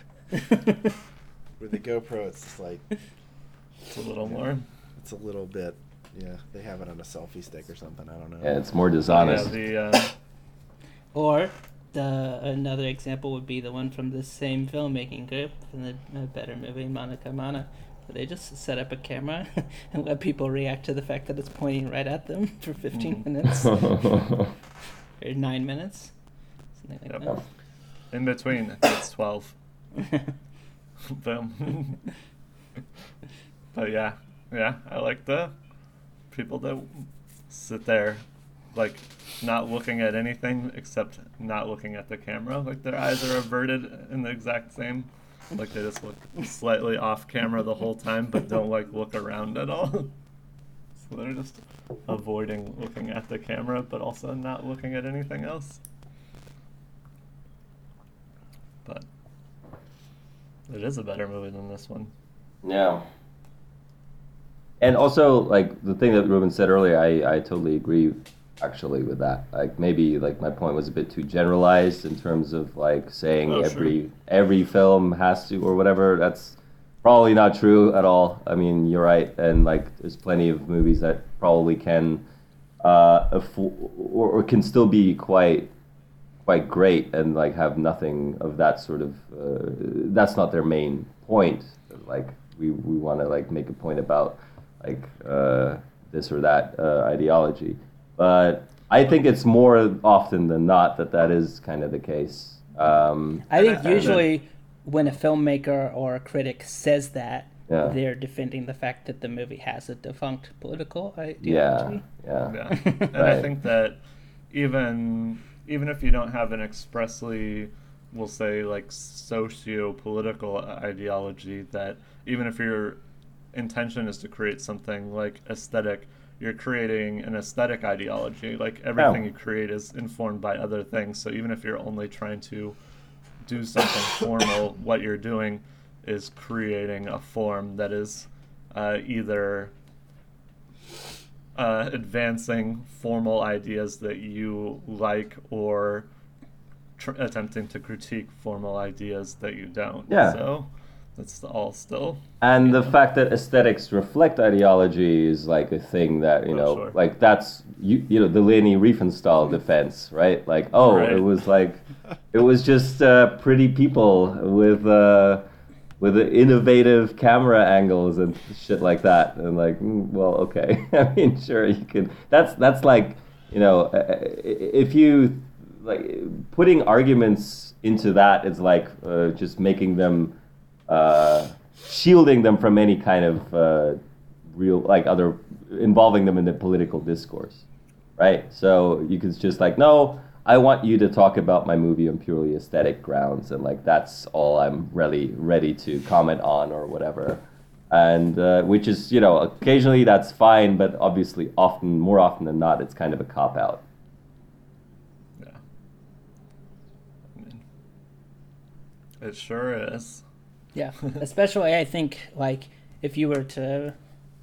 With the GoPro, it's like it's a little yeah, more. It's a little bit. Yeah, they have it on a selfie stick or something. I don't know. Yeah, it's more dishonest. Yeah, the, uh... or the another example would be the one from the same filmmaking group from the uh, better movie Manakamana. They just set up a camera and let people react to the fact that it's pointing right at them for 15 mm. minutes or nine minutes, something like yep. that. In between, it's 12. them. but yeah, yeah, I like the people that sit there, like not looking at anything except not looking at the camera. Like their eyes are averted in the exact same. Like they just look slightly off camera the whole time, but don't like look around at all. so they're just avoiding looking at the camera, but also not looking at anything else. But it is a better movie than this one. Yeah. And also, like the thing that Ruben said earlier, I, I totally agree actually with that. Like maybe like my point was a bit too generalized in terms of like saying Oh, sure. every every film has to or whatever. That's probably not true at all. I mean, you're right, and like there's plenty of movies that probably can uh affo- or, or can still be quite quite great and like have nothing of that sort of uh, that's not their main point like we, we want to like make a point about like uh, this or that uh, ideology but I think it's more often than not that that is kind of the case. Um, I think And I- usually when a filmmaker or a critic says that, Yeah. they're defending the fact that the movie has a defunct political ideology. yeah, Yeah, and I think that even even if you don't have an expressly, we'll say like socio-political ideology, that even if your intention is to create something like aesthetic, you're creating an aesthetic ideology. Like everything Yeah. you create is informed by other things. So even if you're only trying to do something formal, what you're doing is creating a form that is uh, either uh, advancing formal ideas that you like or tr- attempting to critique formal ideas that you don't. Yeah. So that's all still. And the fact that aesthetics reflect ideology is like a thing that you Oh, know, sure. like that's you, you know the Leni Riefenstahl defense, right? Like, oh, Right. it was like, it was just uh, pretty people with uh, with innovative camera angles and shit like that, and like, mm, well, okay, I mean, sure, you can. That's that's like, you know, uh, uh, if you like putting arguments into that is like uh, just making them uh, shielding them from any kind of uh, real like other involving them in the political discourse right so you can just like no i want you to talk about my movie on purely aesthetic grounds and like that's all i'm really ready to comment on or whatever and uh, which is you know occasionally that's fine but obviously often more often than not it's kind of a cop out Yeah. I mean, it sure is. Yeah, especially I think like if you were to,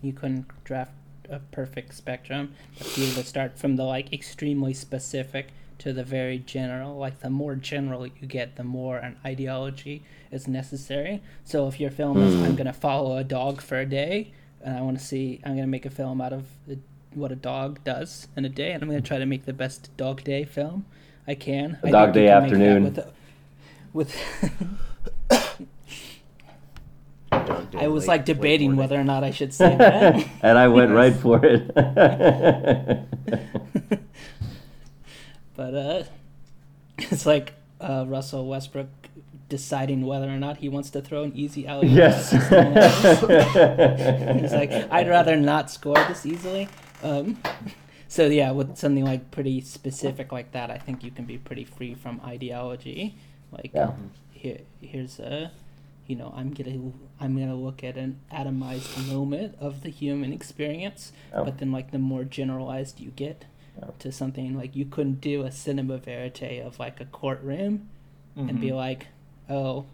you couldn't draft a perfect spectrum. If you were to start from the like extremely specific to the very general, like the more general you get, the more an ideology is necessary. So if your film is hmm. I'm gonna follow a dog for a day, and I want to see, I'm gonna make a film out of what a dog does in a day, and I'm gonna try to make the best dog day film I can. A I dog day can make that afternoon. With, a- with day I was late- like debating whether or not I should say that. and i went right for it but uh, it's like uh, Russell Westbrook deciding whether or not he wants to throw an easy alley. yes He's like, I'd rather not score this easily. Um, so yeah, with something like pretty specific like that, I think you can be pretty free from ideology. Like, Yeah. here, here's a, you know, I'm gonna I'm gonna look at an atomized moment of the human experience, Yeah. but then like the more generalized you get Yeah. to something like you couldn't do a cinema verite of like a courtroom and be Mhm. like, oh.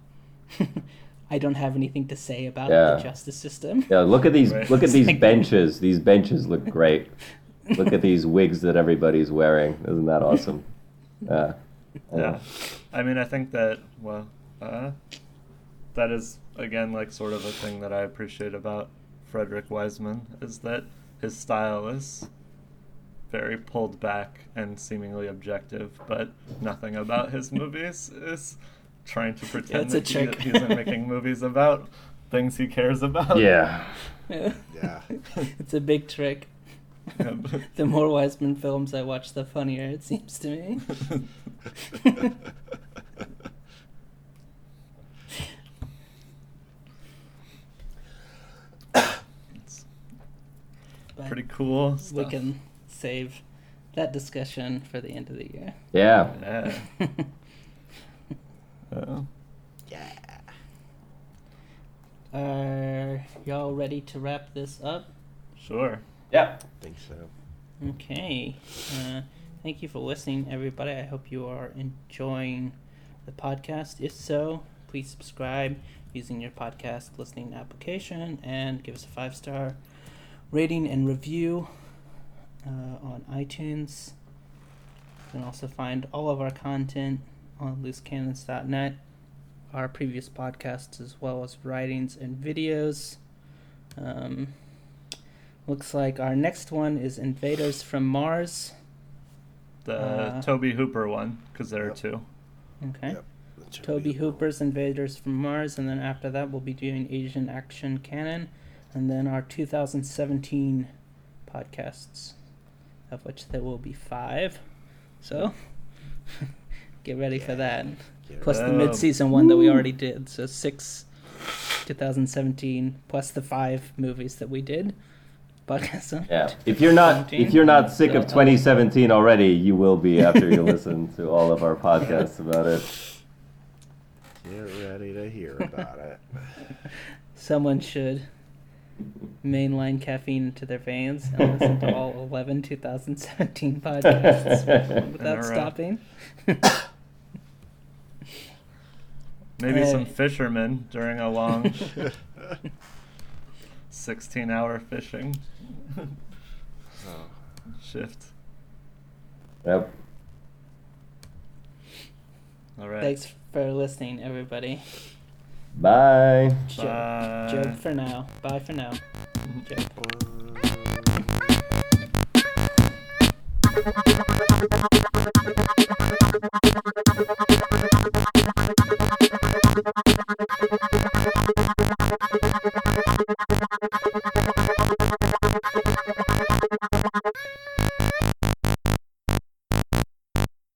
I don't have anything to say about Yeah. the justice system. Yeah, look at these Right. look at these Like- benches. These benches look great. look at these wigs that everybody's wearing. Isn't that awesome? Yeah. Yeah. I mean, I think that, well, uh, that is, again, like sort of a thing that I appreciate about Frederick Wiseman is that his style is very pulled back and seemingly objective, but nothing about his movies is trying to pretend it's a that he, trick. he isn't making movies about things he cares about. Yeah. Yeah. it's a big trick. Yeah, but- The more Wiseman films I watch, the funnier it seems to me. Pretty cool we stuff. can save that discussion for the end of the year. Yeah. Yeah. Uh, Are y'all ready to wrap this up? sure. Yeah. I think so. Okay. Uh, thank you for listening, everybody. I hope you are enjoying the podcast. If so, please subscribe using your podcast listening application and give us a five star rating and review uh, on iTunes. You can also find all of our content on loosecannons.net, our previous podcasts, as well as writings and videos. Um, looks like our next one is Invaders from Mars. The Uh, Tobe Hooper one, because there are two. Okay. Yep. Tobe Hooper's Invaders from Mars, and then after that, we'll be doing Asian Action Canon, and then our 2017 podcasts. Of which there will be five. So get ready for that. Get Plus the ready. mid-season one that we already did. So six, 2017, plus the five movies that we did. Podcast. Yeah. If you're not if you're not sick of 2017 already, you will be after you listen to all of our podcasts about it. Get ready to hear about it. Someone should mainline caffeine into their veins and listen to all 11 2017 podcasts without stopping. Maybe Hey. some fishermen during a long 16 hour fishing Oh. shift. Yep. All right. Thanks for listening, everybody. Bye. Bye. joke for now. Bye for now.